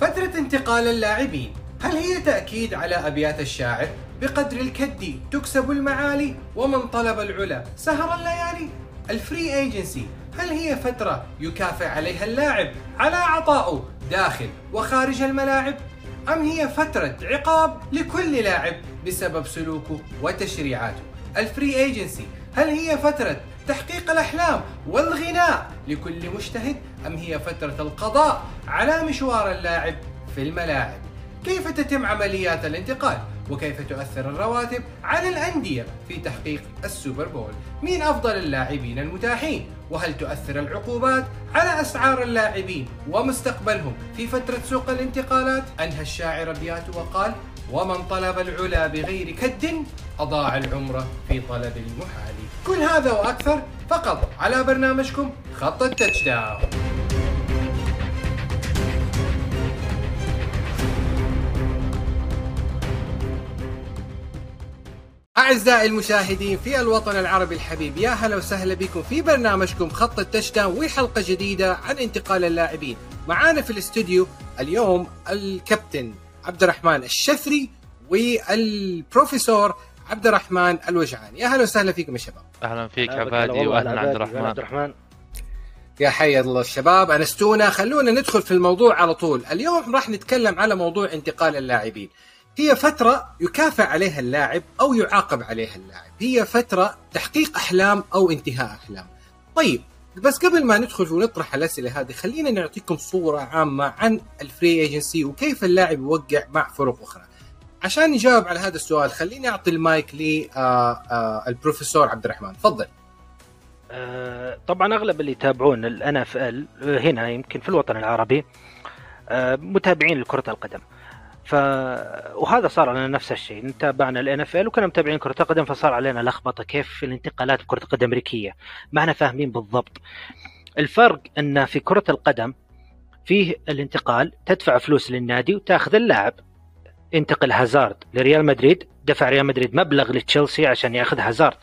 فترة انتقال اللاعبين هل هي تأكيد على أبيات الشاعر؟ بقدر الكد تكسب المعالي ومن طلب العلا سهر الليالي. ال free agency هل هي فترة يكافئ عليها اللاعب على عطائه داخل وخارج الملاعب؟ أم هي فترة عقاب لكل لاعب بسبب سلوكه وتشريعاته؟ ال free agency هل هي فترة تحقيق الأحلام والغنى لكل مجتهد؟ أم هي فترة القضاء على مشوار اللاعب في الملاعب؟ كيف تتم عمليات الانتقال؟ وكيف تؤثر الرواتب على الأندية في تحقيق السوبر بول؟ مين أفضل اللاعبين المتاحين؟ وهل تؤثر العقوبات على أسعار اللاعبين ومستقبلهم في فترة سوق الانتقالات؟ أنهى الشاعر أبياته وقال ومن طلب العلا بغير كد أضاع العمر في طلب المحال. كل هذا وأكثر فقط على برنامجكم خط التاتش داون. أعزائي المشاهدين في الوطن العربي الحبيب يا هلا وسهلا بكم في برنامجكم خط التشدان وحلقة جديدة عن انتقال اللاعبين. معانا في الاستوديو اليوم الكابتن عبد الرحمن الشثري والبروفيسور عبد الرحمن الوجعان يا هلا وسهلا فيكم يا شباب. أهلا فيك عبادي واهلا عبد الرحمن عبد الرحمن. يا حي الله الشباب أنستونا. خلونا ندخل في الموضوع على طول. اليوم راح نتكلم على موضوع انتقال اللاعبين. هي فترة يكافئ عليها اللاعب أو يعاقب عليها اللاعب. هي فترة تحقيق أحلام أو انتهاء أحلام. طيب بس قبل ما ندخل ونطرح الأسئلة هذه خلينا نعطيكم صورة عامة عن ال free agency وكيف اللاعب يوقع مع فرق أخرى. عشان نجاوب على هذا السؤال خليني أعطي المايك للبروفيسور آه، آه، عبد الرحمن. تفضل. آه، طبعا أغلب اللي يتابعون ال NFL هنا يمكن في الوطن العربي متابعين لكرة القدم. ف وهذا صار على نفس الشيء. نتابعنا ال NFL وكنا متابعين كرة القدم فصار علينا لخبطة كيف الانتقالات في كرة القدم الأمريكية. ما إحنا فاهمين بالضبط. الفرق أن في كرة القدم فيه الانتقال تدفع فلوس للنادي وتأخذ اللاعب. انتقل هازارد لريال مدريد دفع ريال مدريد مبلغ لتشيلسي عشان ياخذ هازارد.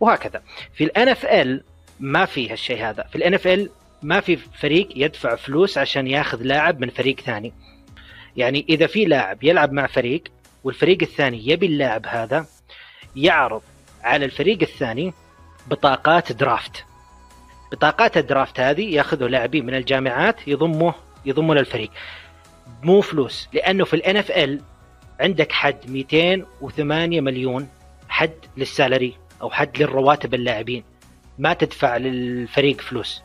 وهكذا. في ال NFL ما في هالشيء هذا. في ال NFL ما في فريق يدفع فلوس عشان ياخذ لاعب من فريق ثاني. يعني إذا في لاعب يلعب مع فريق والفريق الثاني يبي اللاعب هذا يعرض على الفريق الثاني بطاقات draft. بطاقات ال draft هذه ياخذوا لاعبين من الجامعات يضموه يضموا للفريق. مو فلوس لأنه في ال NFL عندك حد 208 مليون حد لل salary أو حد للرواتب اللاعبين ما تدفع للفريق فلوس.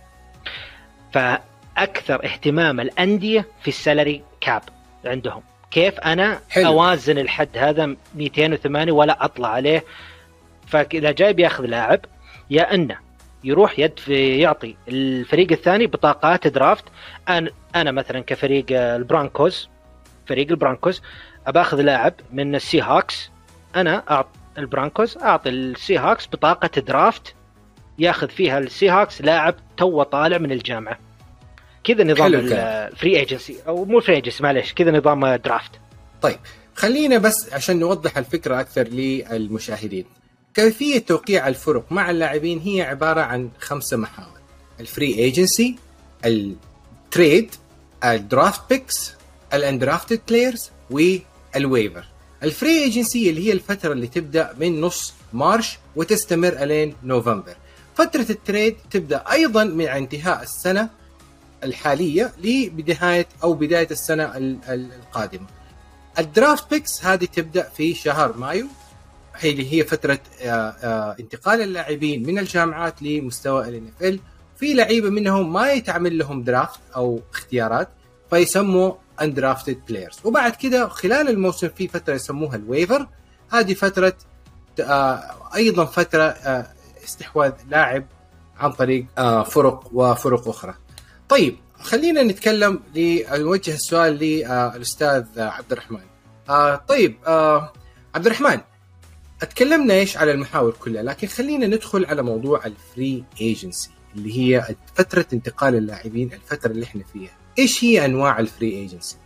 فأكثر اهتمام الأندية في ال salary cap عندهم. كيف أنا حلو. أوازن الحد هذا 208 ولا أطلع عليه؟ فإذا جاي بياخذ لاعب يا إنه يروح يدفع يعطي الفريق الثاني بطاقات draft. أنا أنا مثلا كفريق البرانكوز فريق البرانكوز أباخذ لاعب من السي هاكس أنا اعطي البرانكوز أعطي السي هاكس بطاقة draft ياخذ فيها السي هاكس لاعب تو طالع من الجامعة. كذا نظام ال free agency أو مو free agency معلش كذا نظام draft. طيب خلينا بس عشان نوضح الفكرة أكثر للمشاهدين. كيفية توقيع الفرق مع اللاعبين هي عبارة عن خمسة محاور. الفري ايجنسي ال trade الدرافت بيكس الاندرافتد بلايرز والويفر الفري ايجنسي اللي هي الفترة اللي تبدأ من نص مارش وتستمر إلين نوفمبر. فترة التريد تبدأ أيضا من انتهاء السنة الحالية لبنهايه أو بداية السنة القادمة. ال draft picks هذه تبدأ في شهر مايو. هي اللي هي فترة آه، آه، انتقال اللاعبين من الجامعات لمستوى ال ال في لعيبة منهم ما يتعمل لهم draft أو اختيارات فيسموا undrafted players وبعد كده خلال الموسم في فترة يسموها ال waiver هذه فترة آه، أيضا فترة استحواذ لاعب عن طريق فرق وفرق أخرى. طيب خلينا نتكلم نوجه السؤال للاستاذ عبد الرحمن. طيب عبد الرحمن أتكلمنا إيش على المحاور كلها لكن خلينا ندخل على موضوع ال free agency اللي هي فترة انتقال اللاعبين الفترة اللي إحنا فيها. إيش هي أنواع ال free agency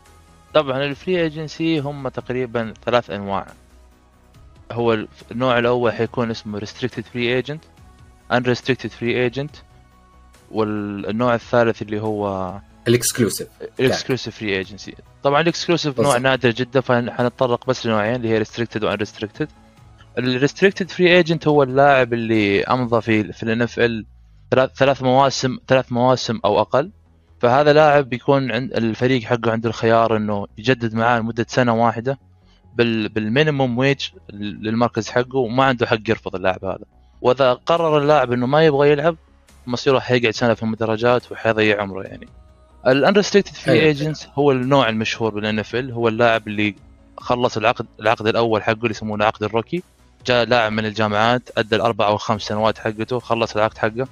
طبعا ال free agency هم تقريبا ثلاث أنواع. هو النوع الأول حيكون اسمه restricted free agent unrestricted free agent والنوع الثالث اللي هو ال exclusive ال exclusive free agency طبعا ال exclusive نوع. نادر جدا فحنتطرق بس لنوعين اللي هي restricted و unrestricted ال restricted free agent هو اللاعب اللي أمضى في في ال NFL ثلاث مواسم ثلاث مواسم أو أقل. فهذا لاعب بيكون عند الفريق حقه عنده الخيار إنه يجدد معاه لمدة سنة واحدة بال بال minimum wage للمركز حقه وما عنده حق يرفض اللاعب هذا. وإذا قرر اللاعب إنه ما يبغى يلعب مصيره حيقعد سنة في المدرجات وحيضيع عمره يعني. ال unrestricted free. agent هو النوع المشهور بال NFL هو اللاعب اللي خلص العقد العقد الأول حقه اللي يسمونه عقد ال rookie. جاء لاعب من الجامعات أدى الأربع أو خمس سنوات حقته خلص العقد حقه.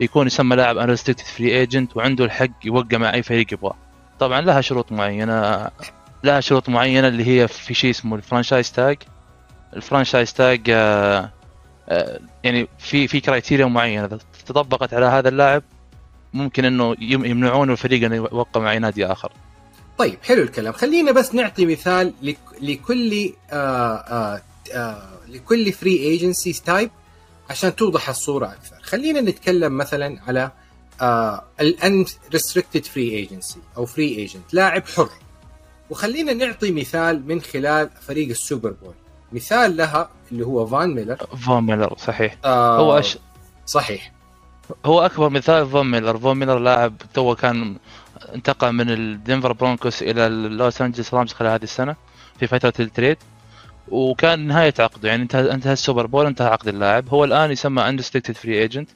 يكون يسمى لاعب unrestricted free agent وعنده الحق يوقع مع أي فريق يبغاه. طبعا لها شروط معينة لها شروط معينة اللي هي في شيء اسمه ال franchise tag ال franchise tag يعني في في criteria معينة. إذا تطبقت على هذا اللاعب ممكن إنه يم- يمنعون الفريق إنه يوقع مع اي نادي آخر. طيب حلو الكلام. خلينا بس نعطي مثال لك- لكل آه آه آه لكل free agency type عشان توضح الصورة أكثر. خلينا نتكلم مثلا على ال unrestricted free agency أو free agent لاعب حر. وخلينا نعطي مثال من خلال فريق ال Super Bowl. مثال لها اللي هو فان ميلر. فون ميلر صحيح. آه هو أش... صحيح. هو أكبر مثال فون ميلر. فون ميلر لاعب تو كان انتقل من الدنفر برونكوس إلى اللوس انجلس رامز خلال هذه السنة في فترة ال trade. وكان نهاية عقده. يعني انتهى انتهى ال Super Bowl انتهى عقد اللاعب. هو الآن يسمى unrestricted free agent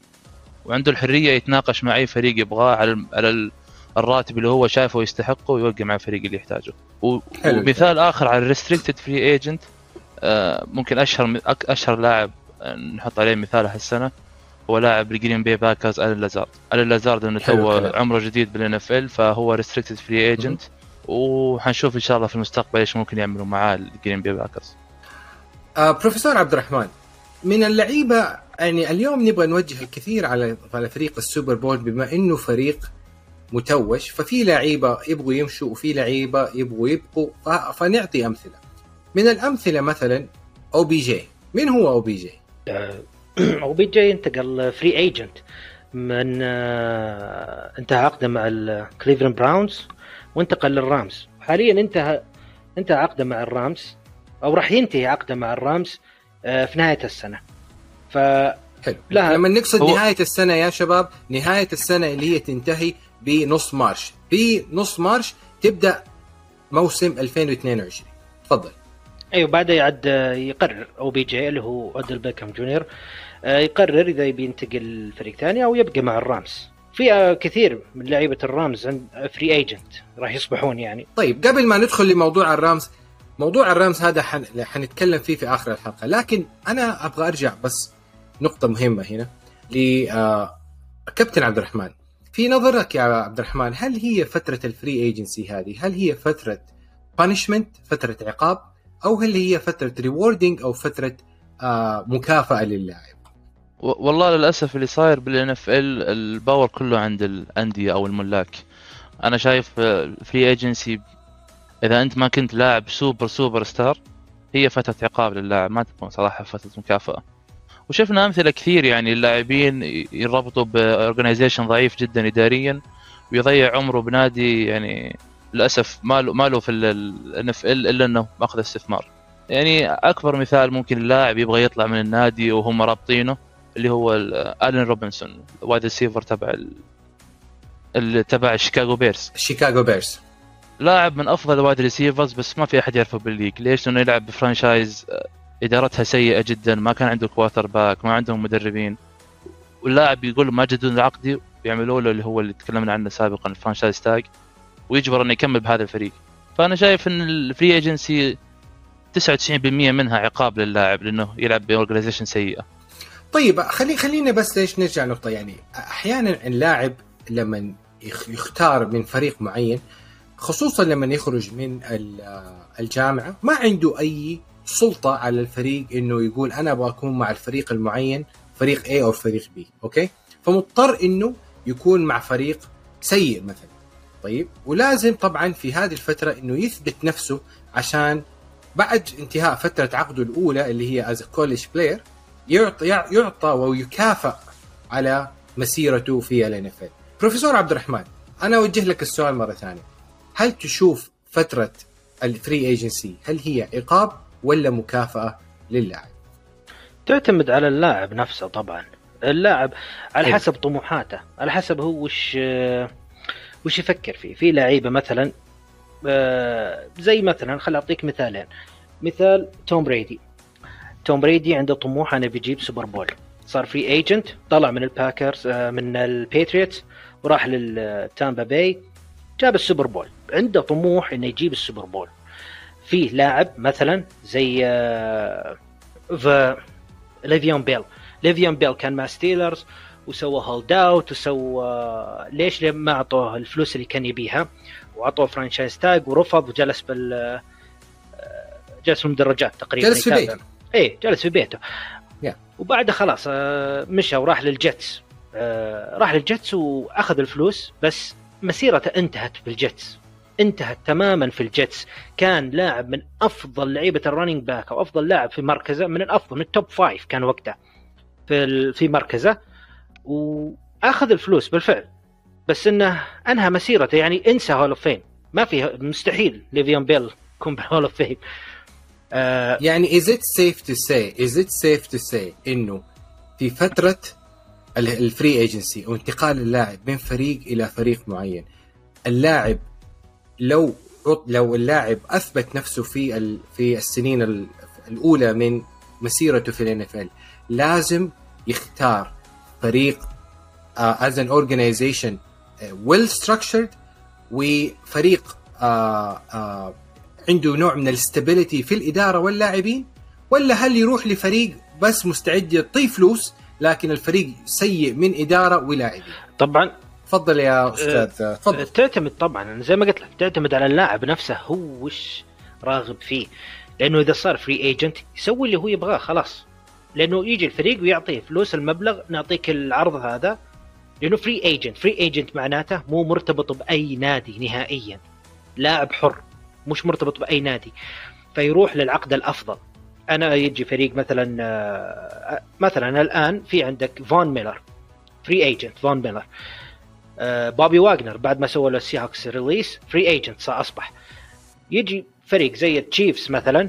وعنده الحرية يتناقش مع أي فريق يبغاه على على ال- الراتب اللي هو شايفه يستحقه ويوقع مع الفريق اللي يحتاجه. ومثال آخر على ال restricted free agent ممكن أشهر أشهر لاعب آه، نحط عليه مثال هالسنة هو لاعب الجرين باي باكرز الين لازارد الين لازارد انه تو. عمره جديد بال NFL فهو restricted free agent وحنشوف إن شاء الله في المستقبل إيش ممكن يعملوا معاه الجرين باي باكرز آه بروفيسور عبد الرحمن من اللعيبة يعني اليوم نبغى نوجه الكثير على على فريق ال Super Bowl بما إنه فريق متوج ففي لعيبة يبغوا يمشوا وفي لعيبة يبغوا يبقوا فنعطي أمثلة. من الأمثلة مثلا OBJ. مين هو OBJ؟ OBJ انتقل free agent من آه، انتهى عقده مع الكليفلاند براونز وانتقل للرامز. حاليا انتهى انتهى عقده مع الرامز أو راح ينتهي عقده مع الرامز آه، في نهاية السنة. ف حلو. لا، لما نقصد هو- نهاية السنة يا شباب نهاية السنة اللي هي تنتهي بنص مارش. بنص مارش تبدأ موسم 2022 تفضل. أيوه بعدها يعد يقرر OBJ اللي هو اوديل بيكهام جونيور آه، يقرر إذا يبي ينتقل لفريق ثاني أو يبقى مع الرامز. في آه، كثير من لعيبة الرامز عند free agent راح يصبحون يعني. طيب قبل ما ندخل لموضوع الرامز موضوع الرامز هذا حن... حنتكلم فيه في آخر الحلقة. لكن أنا أبغى أرجع بس نقطة مهمة هنا ل آه، كابتن عبد الرحمن. في نظرك يا عبد الرحمن هل هي فترة ال free agency هذه؟ هل هي فترة punishment فترة عقاب؟ أو هل هي فترة rewarding أو فترة آه مكافأة للاعب؟ والله للأسف اللي صاير بال NFL ال power كله عند الأندية أو الملاك. أنا شايف free agency إذا أنت ما كنت لاعب سوبر سوبر ستار هي فترة عقاب للاعب ما تكون صراحة فترة مكافأة. وشفنا أمثلة كثير يعني اللاعبين يربطوا ب organization ضعيف جدا اداريا ويضيع عمره بنادي يعني للأسف ما له ما له في ال NFL إلا إنه مأخذ استثمار. يعني أكبر مثال ممكن اللاعب يبغى يطلع من النادي وهم رابطينه اللي هو ال- الين روبنسون wide receiver تبع. ال- تبع شيكاغو بيرز شيكاغو بيرز لاعب من أفضل ال wide receivers بس ما في أحد يعرفه بال league. ليش؟ لأنه يلعب ب franchise آه، إدارتها سيئة جدا ما كان عنده quarterback ما عندهم مدربين. واللاعب يقول ما جددوا عقدي بيعملوا له اللي هو اللي تكلمنا عنه سابقا ال franchise tag ويجبر إنه يكمل بهذا الفريق. فأنا شايف إن ال free agency 99% منها عقاب للاعب لأنه يلعب ب organization سيئة. طيب خلي خلينا بس ليش نرجع نقطة يعني أحيانا اللاعب لما يخ- يختار من فريق معين خصوصا لما يخرج من ال- الجامعة ما عنده أي سلطة على الفريق إنه يقول أنا أبغى أكون مع الفريق المعين فريق A أو فريق B أوكي؟ فمضطر إنه يكون مع فريق سيء مثلا. طيب؟ ولازم طبعا في هذه الفترة إنه يثبت نفسه عشان بعد انتهاء فترة عقده الأولى اللي هي as college player يعطى يعطى ويكافئ على مسيرته في ال. بروفيسور عبد الرحمن أنا أوجه لك السؤال مرة ثانية. هل تشوف فترة ال free agency هل هي عقاب ولا مكافأة للاعب؟ تعتمد على اللاعب نفسه طبعا. اللاعب على. حسب طموحاته على حسب هو وش وش يفكر فيه. في لعيبة مثلا آه، زي مثلا خل أعطيك مثالين. مثال توم بريدي. توم بريدي عنده طموح أنه بيجيب Super Bowl صار free agent طلع من الباكرز آه، من الباتريوتس وراح للتامبا باي جاب ال Super Bowl. عنده طموح إنه يجيب ال Super Bowl. في لاعب مثلا زي آه، ف- ليفيون بيل ليفيون بيل كان مع ستيلرز وسوى hold out وسوى ليش؟ ليه ما أعطوه الفلوس اللي كان يبيها وأعطوه franchise tag ورفض وجلس بال جلس في المدرجات تقريبا. جلس في. بيته. إيه جلس في بيته. Yeah. وبعدها خلاص آه، مشى وراح للجيتس. آه، راح للجيتس وأخذ الفلوس بس مسيرته انتهت بالجيتس. انتهت تماما في الجيتس. كان لاعب من أفضل لعيبة ال running back أو أفضل لاعب في مركزه من الأفضل من ال top five كان وقتها في في مركزه. وأخذ الفلوس بالفعل. بس إنه أنهى مسيرته يعني انسى Hall of Fame ما في مستحيل ليفيون بيل يكون بال Hall of Fame يعني is it safe to say is it safe to say إنه في فترة ال free agency أو انتقال اللاعب من فريق إلى فريق معين. اللاعب لو لو اللاعب أثبت نفسه في في السنين ال- الأولى من مسيرته في ال NF لازم يختار فريق an organization uh, well structured وفريق uh, uh, عنده نوع من ال stability في الإدارة واللاعبين ولا هل يروح لفريق بس مستعد يعطيه فلوس لكن الفريق سيء من إدارة ولاعبين. طبعا تفضل يا أستاذ تفضل. تعتمد طبعا زي ما قلت لك تعتمد على اللاعب نفسه هو وش راغب فيه. لأنه إذا صار free agent يسوي اللي هو يبغاه خلاص. لأنه يجي الفريق ويعطيه فلوس المبلغ نعطيك العرض هذا. لأنه free agent free agent معناته مو مرتبط بأي نادي نهائيا. لاعب حر مش مرتبط بأي نادي. فيروح للعقد الأفضل. أنا يجي فريق مثلا آه، مثلا الآن في عندك فون ميلر free agent فون ميلر. آه، بوبي واجنر بعد ما سوى له السي هوكس release free agent اصبح يجي فريق زي التشيفز مثلا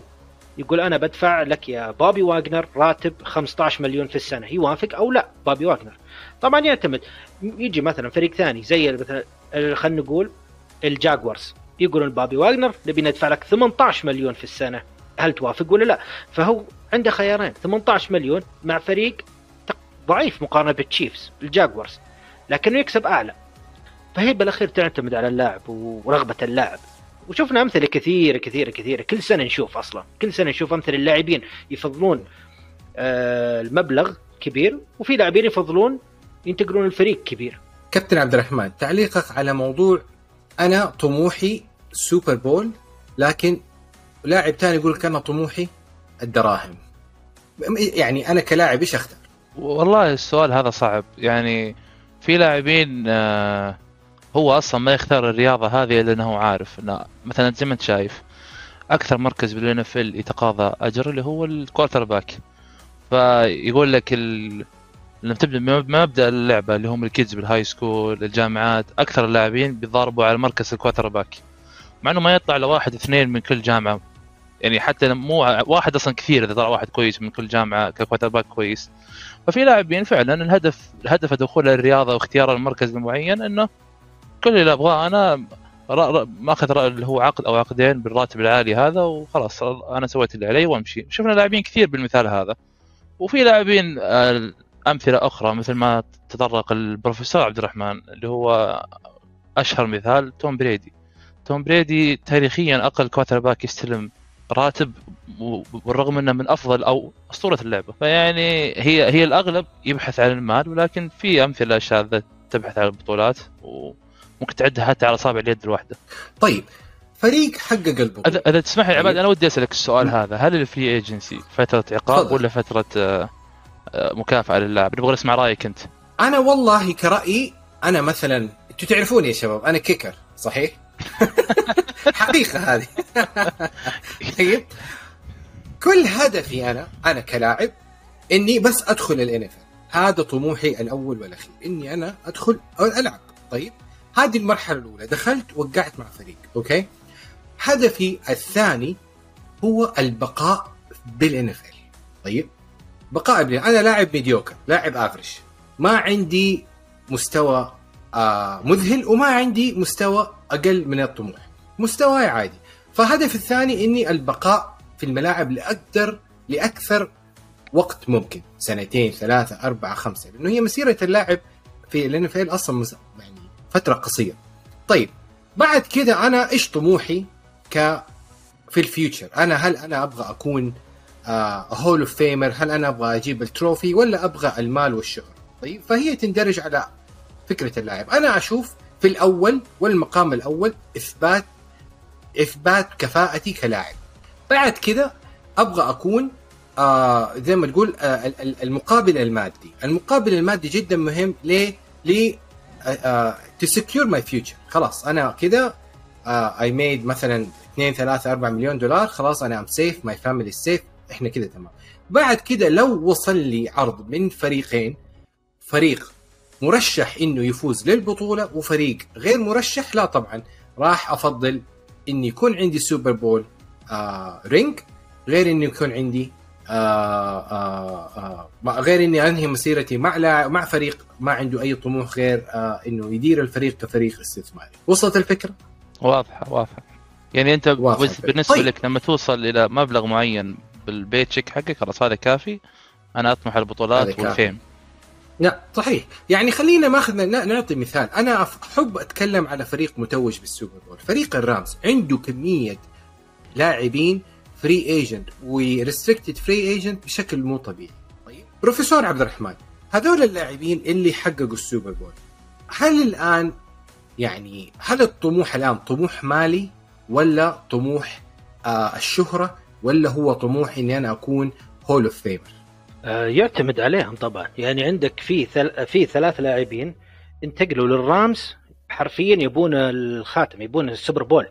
يقول أنا بدفع لك يا بوبي واجنر راتب 15 مليون في السنة. يوافق أو لا؟ بوبي واجنر طبعا يعتمد. يجي مثلا فريق ثاني زي مثلا خلينا نقول الجاكوارز. يقولون بوبي واجنر نبي ندفع لك 18 مليون في السنة. هل توافق ولا لا؟ فهو عنده خيارين. 18 مليون مع فريق ضعيف مقارنة بالتشيفز الجاكوارز. لكنه يكسب أعلى. فهي بالأخير تعتمد على اللاعب ورغبة اللاعب. وشفنا أمثلة كثيرة كثيرة كثيرة. كل سنة نشوف أصلا. كل سنة نشوف أمثلة اللاعبين يفضلون آه، المبلغ كبير وفي لاعبين يفضلون ينتقلون الفريق كبير. كابتن عبد الرحمن تعليقك على موضوع أنا طموحي سوبر بول لكن لاعب ثاني يقول لك أنا طموحي الدراهم. يعني أنا كلاعب إيش أختار؟ والله السؤال هذا صعب. يعني في لاعبين آه، هو أصلا ما يختار الرياضة هذه إلا إنه عارف. إنه مثلا زي ما أنت شايف أكثر مركز بال NFL يتقاضى أجر اللي هو ال quarterback فيقول لك ال... لما تبدأ مبدا اللعبة اللي هم ال kids بال high school الجامعات أكثر اللاعبين بيتضاربوا على مركز ال quarterback مع إنه ما يطلع إلا واحد اثنين من كل جامعة. يعني حتى مو واحد أصلا كثير إذا طلع واحد كويس من كل جامعة ك quarterback كويس. ففي لاعبين فعلا الهدف الهدف دخول الرياضة واختيار المركز المعين إنه كل اللي أبغاه أنا ماخذ اللي هو عقد أو عقدين بالراتب العالي هذا وخلاص أنا سويت اللي علي وأمشي. شفنا لاعبين كثير بالمثال هذا. وفي لاعبين آه، أمثلة أخرى مثل ما تطرق البروفيسور عبد الرحمن اللي هو أشهر مثال توم بريدي. توم بريدي تاريخيا أقل quarterback يستلم راتب والرغم إنه من أفضل أو أسطورة اللعبة. فيعني هي هي الأغلب يبحث عن المال ولكن في أمثلة شاذة تبحث عن البطولات وممكن تعدها حتى على اصابع اليد الواحدة. طيب فريق حقق البطوله إذا تسمح لي عباد طيب. أنا ودي أسألك السؤال هذا. هل ال free agency فترة عقاب. ولا فترة آه، آه، مكافأة للاعب؟ نبغى نسمع رأيك أنت. أنا والله كرأيي أنا مثلا أنتوا تعرفوني يا شباب أنا kicker صحيح؟ حقيقة هذه. طيب. كل هدفي أنا أنا كلاعب إني بس أدخل ال NFL هذا طموحي الأول والأخير إني أنا أدخل ألعب. طيب. هذه المرحلة الأولى. دخلت وقعت مع فريق. Okay؟ هدفي الثاني هو البقاء بال NFL طيب. بقاء أنا لاعب mediocre لاعب average ما عندي مستوى آه مذهل وما عندي مستوى أقل من الطموح. مستواي عادي. فهدف الثاني إني البقاء في الملاعب لاكثر لأكثر وقت ممكن. سنتين ثلاثة أربعة خمسة. لأنه هي مسيرة اللاعب في ال NFL أصلا مس... يعني فترة قصيرة. طيب بعد كده أنا إيش طموحي ك في ال future؟ أنا هل أنا أبغى أكون Hall of Famer هل أنا أبغى أجيب ال trophy؟ ولا أبغى المال والشهرة طيب فهي تندرج على فكرة اللاعب. أنا أشوف في الأول والمقام الأول إثبات إثبات كفاءتي كلاعب. بعد كده أبغى أكون آه زي ما تقول آه المقابل المادي. المقابل المادي جدا مهم ليه؟ ليه to secure my future خلاص أنا كده I made مثلا 2 3 4 مليون دولار. خلاص أنا I'm safe my family safe إحنا كده تمام. بعد كده لو وصل لي عرض من فريقين فريق مرشح إنه يفوز للبطولة وفريق غير مرشح لا طبعا. راح أفضل إني يكون عندي Super Bowl آه ring غير انه يكون عندي آه آه آه غير إني أنهي مسيرتي مع لاعب مع فريق ما عنده أي طموح غير آه إنه يدير الفريق كفريق استثماري. وصلت الفكرة؟ واضحه واضحه يعني أنت بس بالنسبة طيب. لك لما توصل إلى مبلغ معين بال paycheck حقك خلاص هذا كافي أنا أطمح البطولات وال fame. لا صحيح. يعني خلينا ماخذ نعطي مثال. أنا أحب أتكلم على فريق متوج بال Super Bowl. فريق الرامز عنده كمية لاعبين free agent و restricted free agent بشكل مو طبيعي. طيب. بروفيسور عبد الرحمن هذول اللاعبين اللي حققوا ال Super Bowl هل الآن يعني هل الطموح الآن طموح مالي ولا طموح آه الشهرة ولا هو طموح إني أنا أكون Hall of Famer يعتمد عليهم طبعا. يعني عندك في ثل... في ثلاث لاعبين انتقلوا للرامز. حرفيا يبون الخاتم يبون ال Super Bowl.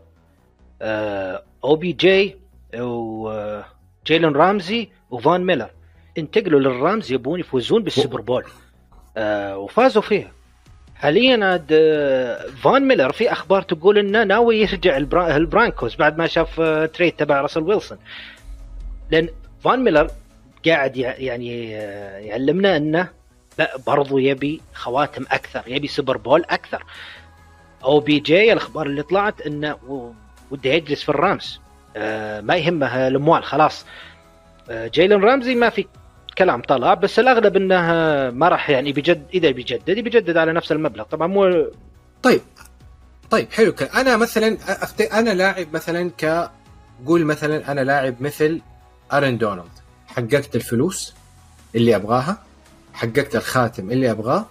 OBJ وجيلن رامزي وفان ميلر. انتقلوا للرامز يبون يفوزون بال Super Bowl. آه وفازوا فيها. حاليا فان ميلر في أخبار تقول إنه ناوي يرجع البرونكوز بعد ما شاف trade تبع راسل ويلسون. لأن فان ميلر قاعد يعني يعلمنا إنه برضو يبي خواتم أكثر يبي Super Bowl أكثر. OBJ الأخبار اللي طلعت إنه وده يجلس في الرامز. ما يهمه الأموال خلاص. جيلن رامزي ما في كلام طلع بس الأغلب إنه ما راح يعني بيجد إذا بيجدد بيجدد على نفس المبلغ. طبعا مو طيب طيب حلو. أنا مثلا أنا لاعب مثلا ك قول مثلا أنا لاعب مثل أرن دونالد. حققت الفلوس اللي أبغاها حققت الخاتم اللي أبغاه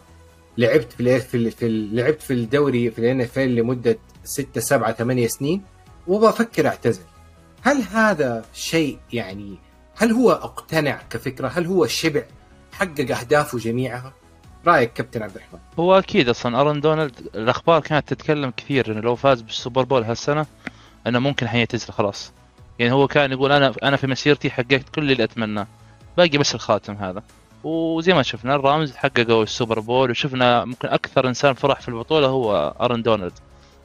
لعبت في في, لعبت في الدوري في الان اف لمدة 6 7 8 سنين وبفكر أعتزل هل هذا شيء يعني هل هو أقتنع كفكرة؟ هل هو شبع؟ حقق أهدافه جميعها؟ رأيك كابتن عبد الرحمن؟ هو أكيد أصلا أرون دونالد الأخبار كانت تتكلم كثير إنه لو فاز بال Super Bowl هالسنة إنه ممكن حيعتزل خلاص. يعني هو كان يقول أنا أنا في مسيرتي حققت كل اللي أتمناه. باقي بس الخاتم هذا. وزي ما شفنا الرامز حققوا ال Super Bowl وشفنا ممكن أكثر إنسان فرح في البطولة هو ارون دونالد.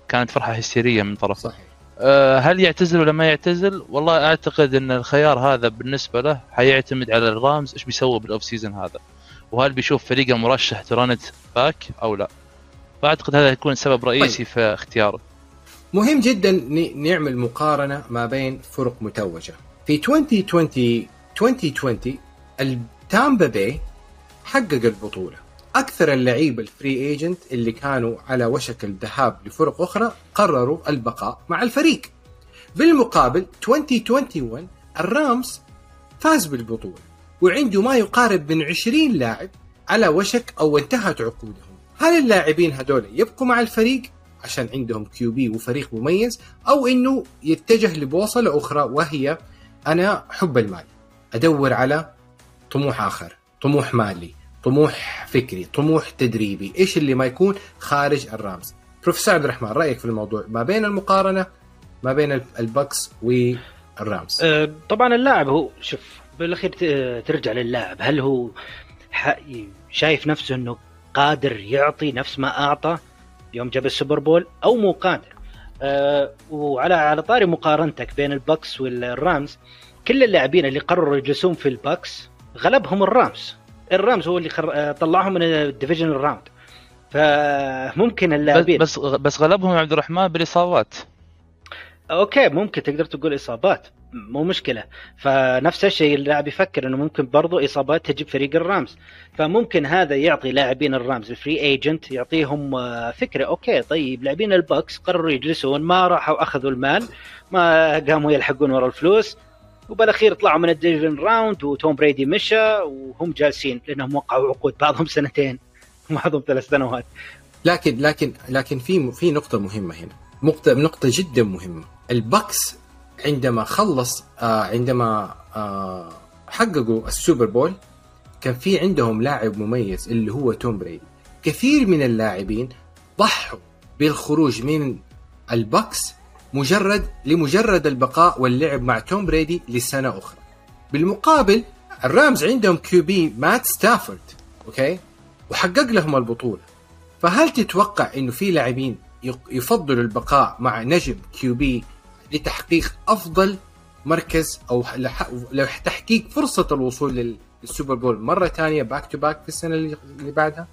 كانت فرحة هستيرية من طرفه. صحيح. هل يعتزل ولا ما يعتزل؟ والله أعتقد إن الخيار هذا بالنسبة له حيعتمد على الرامز إيش بيسوي بال off season هذا. وهل بيشوف فريقه مرشح to run it back أو لا؟ فأعتقد هذا يكون سبب رئيسي طيب. في اختياره. مهم جدا نعمل مقارنة ما بين فرق متوجة. في 2020 2020 التامبا باي حقق البطولة. أكثر اللعيبه ال free agent اللي كانوا على وشك الذهاب لفرق أخرى قرروا البقاء مع الفريق. بالمقابل 2021 الرامز فاز بالبطولة وعنده ما يقارب من 20 لاعب على وشك أو انتهت عقودهم. هل اللاعبين هذول يبقوا مع الفريق عشان عندهم QB وفريق مميز أو إنه يتجه لبوصلة أخرى وهي أنا حب المال. أدور على طموح آخر، طموح مالي، طموح فكري طموح تدريبي. إيش اللي ما يكون؟ خارج الرامز بروفيسور عبد الرحمن رأيك في الموضوع ما بين المقارنة ما بين البكس والرامز أه طبعا اللاعب هو شوف بالأخير ترجع للاعب. هل هو شايف نفسه إنه قادر يعطي نفس ما أعطى؟ يوم جاب ال Super Bowl أو مو قادر. آه وعلى على طاري مقارنتك بين البكس والرامز كل اللاعبين اللي قرروا يجلسون في البكس غلبهم الرامز. الرامز هو اللي خر... آه، طلعهم من ال division round فممكن اللاعبين بس بس غلبهم عبد الرحمن بالإصابات. Okay ممكن تقدر تقول إصابات. مو مشكلة. فنفس الشيء اللاعب يفكر إنه ممكن برضو إصابات تجيب فريق الرامز. فممكن هذا يعطي لاعبين الرامز ال free agent يعطيهم آه، فكرة okay طيب لاعبين البكس قرروا يجلسون ما راحوا أخذوا المال ما قاموا يلحقون ورا الفلوس وبالأخير طلعوا من ال division round وتوم بريدي مشى وهم جالسين لأنهم وقعوا عقود بعضهم سنتين بعضهم ثلاث سنوات. لكن لكن لكن في في نقطة مهمة هنا. نقطه نقطة جدا مهمة. ال Bucs عندما خلص آه عندما آه حققوا السوبر بول كان في عندهم لاعب مميز اللي هو توم بريدي. كثير من اللاعبين ضحوا بالخروج من ال Bucs مجرد لمجرد البقاء واللعب مع توم بريدي لسنة أخرى. بالمقابل ال Rams عندهم QB مات ستافورد أوكي؟ وحقق لهم البطولة. فهل تتوقع إنه في لاعبين يفضلوا البقاء مع نجم QB لتحقيق أفضل مركز أو لتحقيق فرصة الوصول للسوبر بول مرة ثانية back to back في السنة اللي بعدها.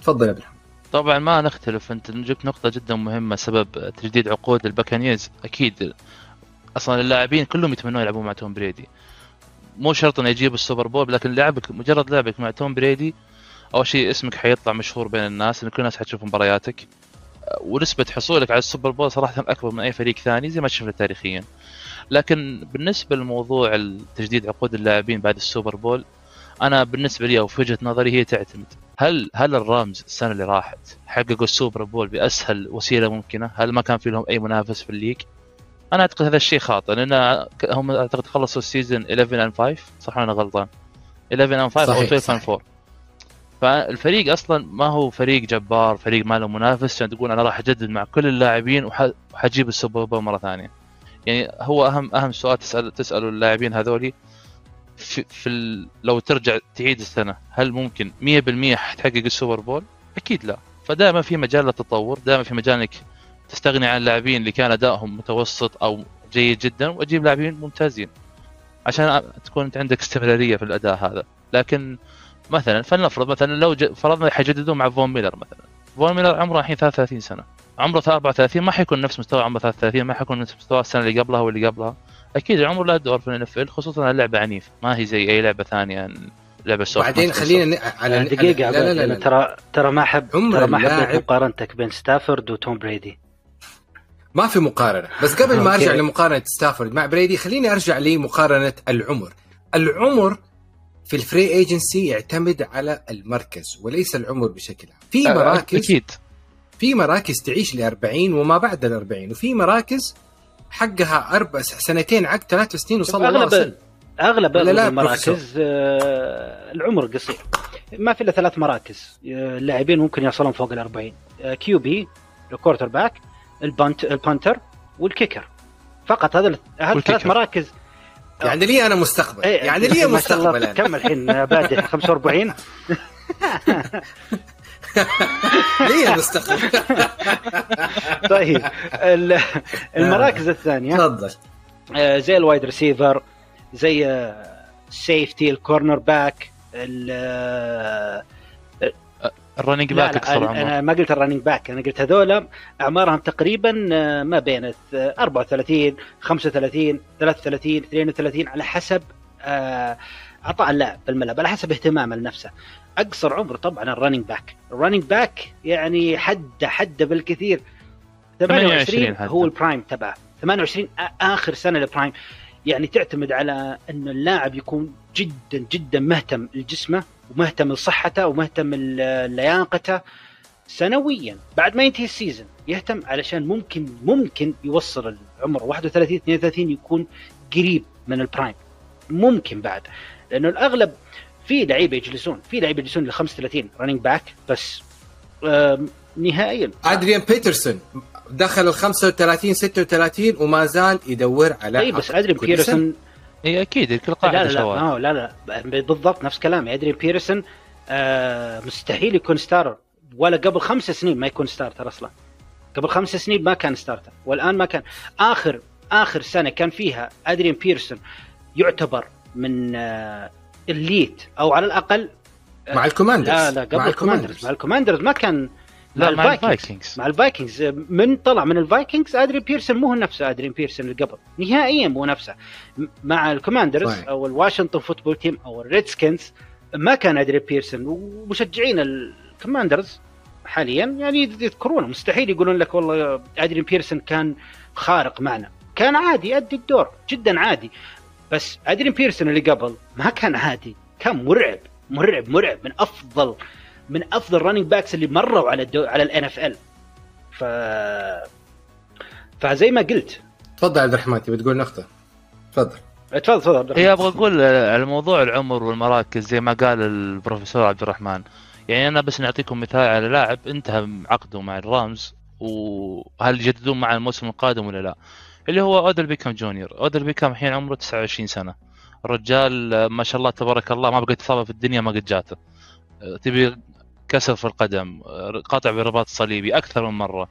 تفضل يا إبراهيم. طبعا ما نختلف. أنت جبت نقطة جدا مهمة سبب تجديد عقود ال Buccaneers أكيد أصلا اللاعبين كلهم يتمنون يلعبون مع توم بريدي. مو شرط إنه يجيب السوبر بول لكن لعبك مجرد لعبك مع توم بريدي أول شيء اسمك حيطلع مشهور بين الناس ان كل الناس حتشوف مبارياتك. ونسبة حصولك على السوبر بول صراحة أكبر من أي فريق ثاني زي ما شفنا تاريخيا لكن بالنسبة لموضوع تجديد عقود اللاعبين بعد السوبر بول أنا بالنسبة لي أو في وجهة نظري هي تعتمد هل هل ال Rams السنة اللي راحت حققوا السوبر بول بأسهل وسيلة ممكنة؟ هل ما كان في لهم أي منافس في ال league؟ أنا أعتقد هذا الشيء خاطئ لأن هم أعتقد خلصوا ال season 11 and 5 صح ولا أنا غلطان؟ 11 and 5 أو 12 and 4 فالفريق أصلا ما هو فريق جبار فريق ما له منافس عشان تقول أنا راح أجدد مع كل اللاعبين وحجيب السوبر بول مرة ثانية يعني هو أهم أهم سؤال تسال تسأله اللاعبين هذولي في, في. لو ترجع تعيد السنة هل ممكن 100% حتحقق السوبر بول؟ أكيد لا فدائما في مجال للتطور دائما في مجال إنك تستغني عن اللاعبين اللي كان أدائهم متوسط أو جيد جدا وأجيب لاعبين ممتازين عشان تكون أنت عندك استمرارية في الأداء هذا لكن مثلا فلنفرض مثلا لو فرضنا حيجددوا مع فون ميلر مثلا. فون ميلر عمره الحين 33 سنة. عمره 34 ما حيكون نفس مستوى عمره 33 ما حيكون نفس مستوى السنة اللي قبلها واللي قبلها. أكيد العمر له دور في الان خصوصا اللعبه عنيف ما هي زي أي لعبة ثانية لعبة soft بعدين خلينا على دقيقة لا لا لا, لا, ترى ترى ما أحب ترى ما أحب مقارنتك بين ستافورد وتوم بريدي. ما في مقارنة. بس قبل ما أرجع لمقارنة ستافورد مع بريدي خليني أرجع لمقارنة العمر. العمر في ال free agency يعتمد على المركز وليس العمر بشكل عام. في مراكز أكيد. في مراكز تعيش ل 40 وما بعد ال 40 وفي مراكز حقها أربع سنتين عقد ثلاث سنين وصل اغلب سنة. اغلب المراكز آه العمر قصير. ما في إلا ثلاث مراكز. آه، اللاعبين ممكن يوصلون فوق ال 40 آه QB ال quarterback ال punt ال punter وال kicker فقط هذا هذه ثلاث مراكز يعني لي أنا مستقبل. إيه يعني لي مستقبل كم الحين بادئ 45 لي مستقبل. طيب المراكز الثانية. تفضل. آه، زي ال wide receiver زي ال safety ال cornerback ال running back أكثر عمر أنا ما قلت ال running back أنا قلت هذول أعمارهم تقريبا آه، ما بين 34 35 33 32 على حسب آه، عطاء اللاعب في الملعب على حسب اهتمامه لنفسه أقصر عمر طبعا ال running back ال running back يعني حد حد بالكثير. 28 هو ال prime تبعه. 28 آخر سنة لل prime يعني تعتمد على انه اللاعب يكون جدا جدا مهتم لجسمه ومهتم لصحته ومهتم لياقته سنويا. بعد ما ينتهي ال season يهتم علشان ممكن ممكن يوصل العمر. 31 32 يكون قريب من ال prime ممكن بعد. لأنه الأغلب في لعيبة يجلسون في لعيبة يجلسون ل 35 running back بس نهائيا. ادريان بيترسون دخل ال 35 36 وما زال يدور على اي بس ادريان بيترسون اي أكيد الكل قاعدة لا لا, لا لا لا بالضبط نفس كلامي. ادريان بيترسون آه مستحيل يكون starter ولا قبل خمس سنين ما يكون starter أصلا. قبل خمس سنين ما كان starter والآن ما كان. اخر آخر سنة كان فيها ادريان بيترسون يعتبر من آه، ال elite أو على الأقل آه، مع ال Commanders. لا لا قبل مع ال Commanders. مع ال Commanders ما كان لا مع ال Vikings. مع ال Vikings. من طلع من ال Vikings ادريان بيترسون مو هو نفسه ادريان بيترسون اللي قبل. نهائيا مو نفسه. مع ال Commanders صحيح. أو ال Washington Football Team أو ال Redskins ما كان ادريان بيترسون. ومشجعين ال Commanders حاليا يعني يذكرونه مستحيل يقولون لك والله ادريان بيترسون كان خارق معنا. كان عادي يؤدي الدور. جدا عادي. بس ادريان بيترسون اللي قبل ما كان عادي. كان مرعب. مرعب مرعب. من أفضل من أفضل running backs اللي مروا على الدو... على ال NFL ف فزي ما قلت. تفضل عبد الرحمن تبي تقول نقطة؟ تفضل. تفضل تفضل عبد هي الرحمن. أبغى أقول على موضوع العمر والمراكز زي ما قال البروفيسور عبد الرحمن. يعني أنا بس نعطيكم مثال على لاعب انتهى عقده مع الرامز وهل يجددون مع الموسم القادم ولا لا؟ اللي هو اودل بيكام جونيور. اودل بيكام الحين عمره 29 سنة. الرجال ما شاء الله تبارك الله ما بقت اصابه في الدنيا ما قد جاته. آه، تبي كسر في القدم آه، قاطع بالرباط الصليبي أكثر من مرة.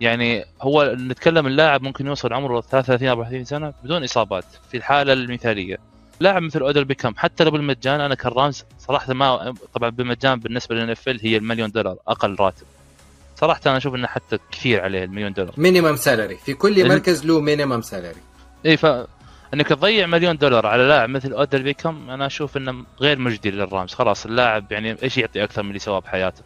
يعني هو نتكلم اللاعب ممكن يوصل عمره 33 34 سنة بدون إصابات في الحالة المثالية. لاعب مثل اودل بيكام حتى لو بالمجان أنا كالرامز صراحة ما طبعا بالمجان بالنسبة للـ NFL المليون دولار أقل راتب. صراحة أنا أشوف إنه حتى كثير عليه المليون دولار. مينيمم سالري في كل مركز له minimum salary اي ف إنك تضيع مليون دولار على لاعب مثل اودل بيكام أنا أشوف إنه غير مجدي للرامز. خلاص اللاعب يعني إيش يعطي أكثر من اللي سواه بحياته؟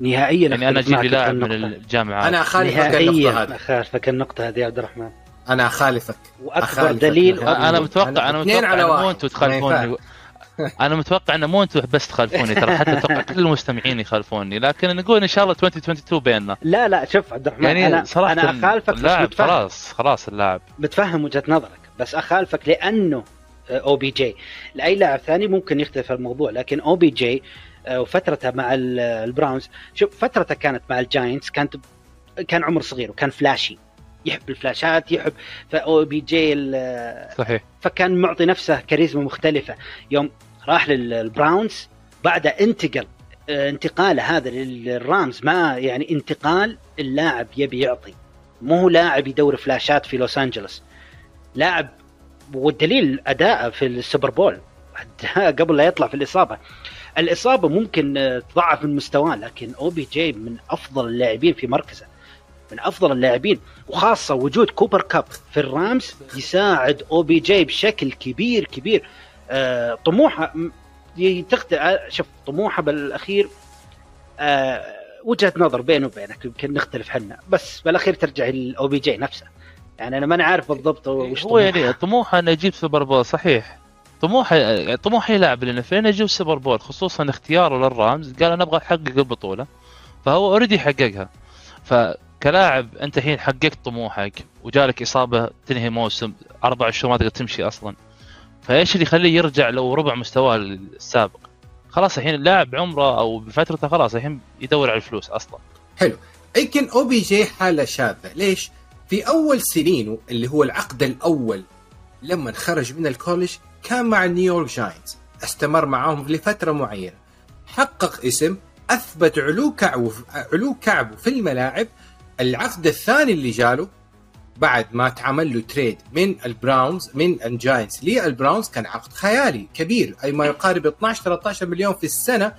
نهائيا يعني أنا أجيب لي لاعب من. الجامعة. أنا أخالفك النقطة نهائيا. هذه. أخالفك النقطة هذه يا عبد الرحمن. أنا أخالفك. وأكبر أخالفك. دليل أنا- أنا أنا متوقع أنا متوقع. مو أنتم تخالفوني. أنا متوقع انه مو أنتم بس تخالفوني ترى حتى أتوقع كل المستمعين يخالفوني. لكن نقول إن شاء الله 2022 بيننا. لا لا شوف عبد الرحمن يعني أنا صراحة أنا أخالفك بس اللاعب متفهم. خلاص خلاص اللاعب. متفهم وجهة نظرك. بس أخالفك لأنه OBJ لأي لاعب ثاني ممكن يختلف الموضوع لكن OBJ وفترته مع ال- البراونز. شوف فترته كانت مع الجاينتس كانت كان عمر صغير وكان flashy يحب الفلاشات يحب ف OBJ صحيح. فكان معطي نفسه كاريزما مختلفة. يوم راح للبراونز بعد انتقل آه، انتقاله هذا للرامز ما يعني انتقال اللاعب يبي يعطي. مو لاعب يدور فلاشات في لوس أنجلوس. لاعب والدليل اداءه في السوبر بول. قبل لا يطلع في الإصابة. الإصابة ممكن تضعف من مستواه لكن OBJ من أفضل اللاعبين في مركزه. من أفضل اللاعبين وخاصة وجود كوبر كاب في الرامز يساعد OBJ بشكل كبير كبير. آه، طموحه تخت... آه، شوف طموحه بالأخير آه، وجهة نظر بيني وبينك يمكن نختلف حنا بس بالأخير ترجع ال OBJ نفسه. يعني أنا ماني عارف بالضبط وش هو طموحه. يعني طموحه. إنه يجيب سوبر بول صحيح. طموحه طموح اي لاعب NFL إنه يجيب سوبر بول خصوصا اختياره للرامز. قال أنا أبغى أحقق البطولة. فهو already حققها. فكلاعب أنت الحين حققت طموحك وجالك إصابة تنهي موسم أربع شهور ما تقدر تمشي أصلا. فإيش اللي يخليه يرجع لو ربع مستواه السابق؟ خلاص الحين اللاعب عمره أو بفترته خلاص الحين يدور على الفلوس أصلا. يمكن OBJ حالة شاذة. ليش؟ في أول سنينه اللي هو العقد الأول لما خرج من ال college كان مع نيويورك جاينتس استمر معاهم لفترة معينة. حقق اسم أثبت علو كعبه علو كعبه في الملاعب. العقد الثاني اللي جاله بعد ما تعمل له trade من البراونز من الجاينتس للبراونز كان عقد خيالي كبير. أي ما يقارب 12 13 مليون في السنة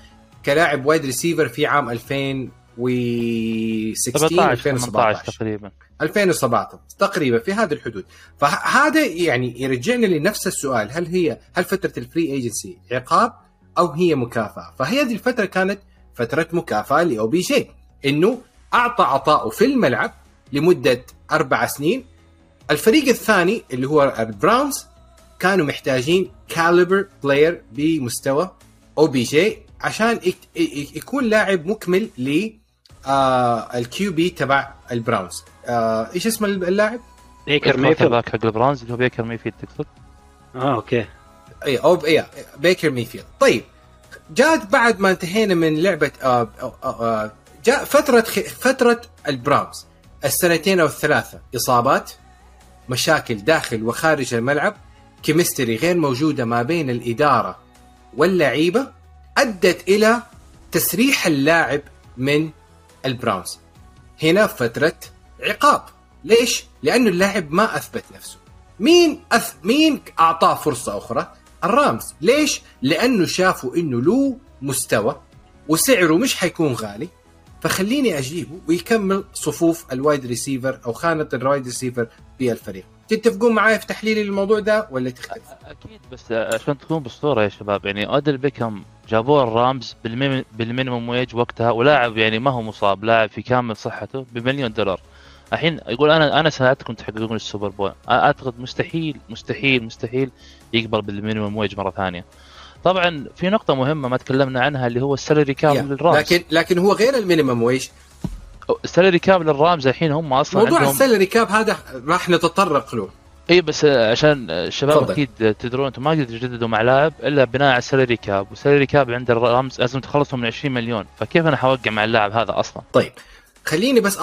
كلاعب wide receiver في عام 2016 17 18 2017 تقريبا. 2017 تقريبا في هذه الحدود. فهذا يعني يرجعنا لنفس السؤال. هل هي هل فترة ال free agency عقاب أو هي مكافأة؟ فهذه الفترة كانت فترة مكافأة ل OBJ إنه أعطى عطاءه في الملعب لمدة أربع سنين. الفريق الثاني اللي هو البراونز كانوا محتاجين caliber player بمستوى OBJ عشان يك- يك- يكون لاعب مكمل ل آه ال QB تبع البراونز. آه إيش اسم اللاعب؟ بيكر ميفيلد. ذاك حق البرونز اللي هو بيكر ميفيلد تقصد؟ آه okay. اي أو اي بيكر ميفيلد. طيب جات بعد ما انتهينا من لعبة آه آه آه جاء فترة خ... فترة البراونز. السنتين أو الثلاثة. إصابات مشاكل داخل وخارج الملعب chemistry غير موجودة ما بين الإدارة واللعيبة أدت إلى تسريح اللاعب من البراونز هنا فترة عقاب ليش؟ لأنه اللاعب ما أثبت نفسه مين أث... مين أعطاه فرصة أخرى؟ الرامز ليش؟ لأنه شافوا إنه له مستوى وسعره مش حيكون غالي فخليني اجيبه ويكمل صفوف ال wide receiver أو خانة ال wide receiver في الفريق. تتفقون معي في تحليلي للموضوع ده ولا تختلف؟ أكيد بس عشان تكون بالصورة يا شباب يعني اودل بيكم جابوه الرامز بال min بال minimum wage وقتها ولاعب يعني ما هو مصاب لاعب في كامل صحته بمليون دولار. الحين يقول أنا أنا ساعدتكم تحققون السوبر بول. أعتقد مستحيل مستحيل مستحيل يقبل بال minimum wage مرة ثانية. طبعا في نقطة مهمة ما تكلمنا عنها اللي هو ال salary cap للرامز. لكن لكن هو غير ال minimum wage ال salary cap للرامز الحين هم أصلا موضوع عندهم... السالري كاب هذا راح نتطرق له. إي بس عشان الشباب فضل. أكيد تدرون أنتم ما تقدروا تجددوا مع لاعب إلا بناء على ال salary cap وال salary cap عند الرامز لازم تخلصوا من 20 مليون. فكيف أنا حوقع مع اللاعب هذا أصلا؟ طيب خليني بس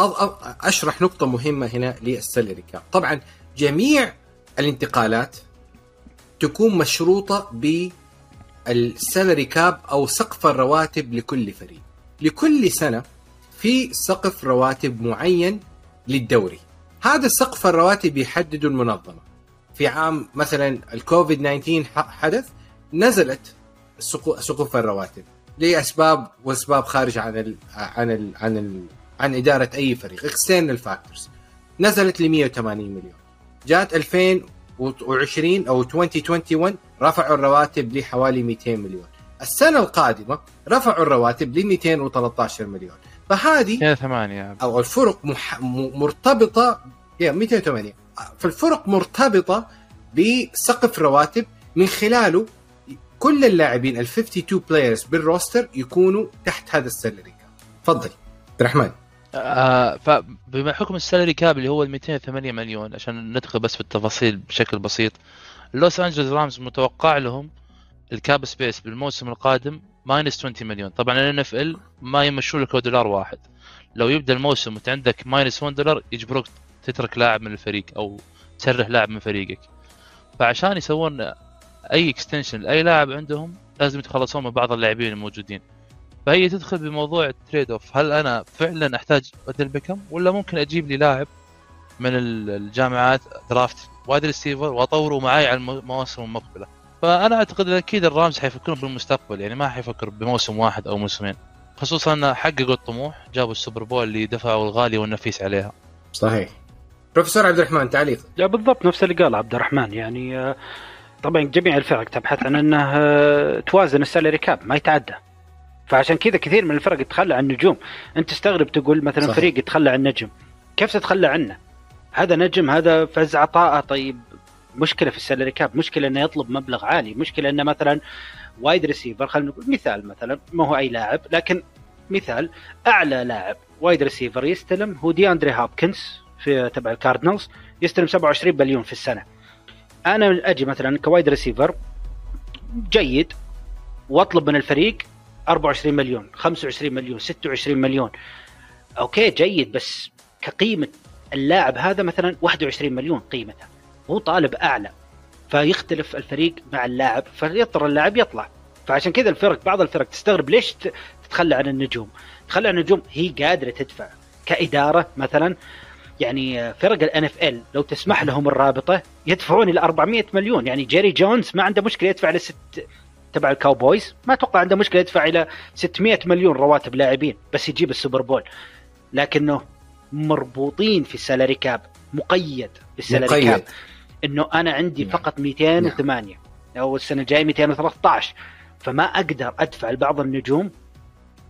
أشرح نقطة مهمة هنا لل salary cap طبعا جميع الانتقالات تكون مشروطة بال salary cap أو سقف الرواتب لكل فريق. لكل سنة في سقف رواتب معين للدوري. هذا سقف الرواتب يحدده المنظمة. في عام مثلا الكوفيد 19 حدث نزلت سقوف الرواتب لأسباب وأسباب خارجه عن ال عن ال عن ال عن إدارة أي فريق. external factors نزلت ل 180 مليون. جات 2020 أو 2021 رفعوا الرواتب لحوالي 200 مليون. السنة القادمة رفعوا الرواتب ل 213 مليون. فهذه 208 أو الفرق مح... مرتبطة يا 208 فالفرق مرتبطة بسقف رواتب من خلاله كل اللاعبين ال 52 players بال roster يكونوا تحت هذا ال salary تفضل. عبد الرحمن. آه فبما حكم ال salary cap اللي هو ال 208 مليون عشان ندخل بس في التفاصيل بشكل بسيط لوس انجلوس رامز متوقع لهم ال cap space بالموسم القادم minus 20 مليون. طبعا ال NFL ما يمشوا لك دولار واحد. لو يبدأ الموسم وانت عندك minus 1 دولار يجبروك تترك لاعب من الفريق أو تسرح لاعب من فريقك. فعشان يسوون أي extension لأي لاعب عندهم لازم يتخلصون من بعض اللاعبين الموجودين. فهي تدخل بموضوع ال trade off هل أنا فعلا أحتاج أوديل بيكهام ولا ممكن أجيب لي لاعب من الجامعات draft wide receiver وأطوره معي على المواسم المقبله فأنا أعتقد أكيد الرامز حيفكرون بالمستقبل يعني ما حيفكر بموسم واحد أو موسمين. خصوصا ان حققوا الطموح جابوا السوبر بول اللي دفعوا الغالي والنفيس عليها. صحيح. بروفيسور عبد الرحمن تعليق. لا بالضبط نفس اللي قال عبد الرحمن. يعني آه، طبعا جميع الفرق تبحث عن إنه آه، توازن ال salary cap ما يتعدى. فعشان كذا كثير من الفرق يتخلى عن النجوم أنت تستغرب تقول مثلا صحيح. فريق يتخلى عن نجم. كيف تتخلى عنه؟ هذا نجم هذا في عز عطاءه طيب مشكلة في ال salary cap مشكلة إنه يطلب مبلغ عالي مشكلة إنه مثلا wide receiver خلينا نقول مثال مثلا ما هو أي لاعب لكن مثال أعلى لاعب wide receiver يستلم هو دي اندري هوبكنز في تبع الكاردنالز يستلم 27 مليون في السنة. أنا أجي مثلا ك wide receiver جيد وأطلب من الفريق 24 مليون 25 مليون 26 مليون. okay جيد بس كقيمة اللاعب هذا مثلا 21 مليون قيمته. هو طالب أعلى فيختلف الفريق مع اللاعب فيضطر اللاعب يطلع. فعشان كذا الفرق بعض الفرق تستغرب ليش تتخلى عن النجوم. تتخلى عن النجوم هي قادرة تدفع. كإدارة مثلا يعني فرق ال NFL لو تسمح لهم الرابطة يدفعون إلى 400 مليون. يعني جيري جونز ما عنده مشكلة يدفع لست تبع الكاوبويز ما أتوقع عنده مشكلة يدفع إلى 600 مليون رواتب لاعبين بس يجيب السوبر بول لكنه مربوطين في ال salary cap مقيد بال salary. cap إنه أنا عندي نعم. فقط 208 نعم. أو السنة الجاية 213 فما أقدر أدفع لبعض النجوم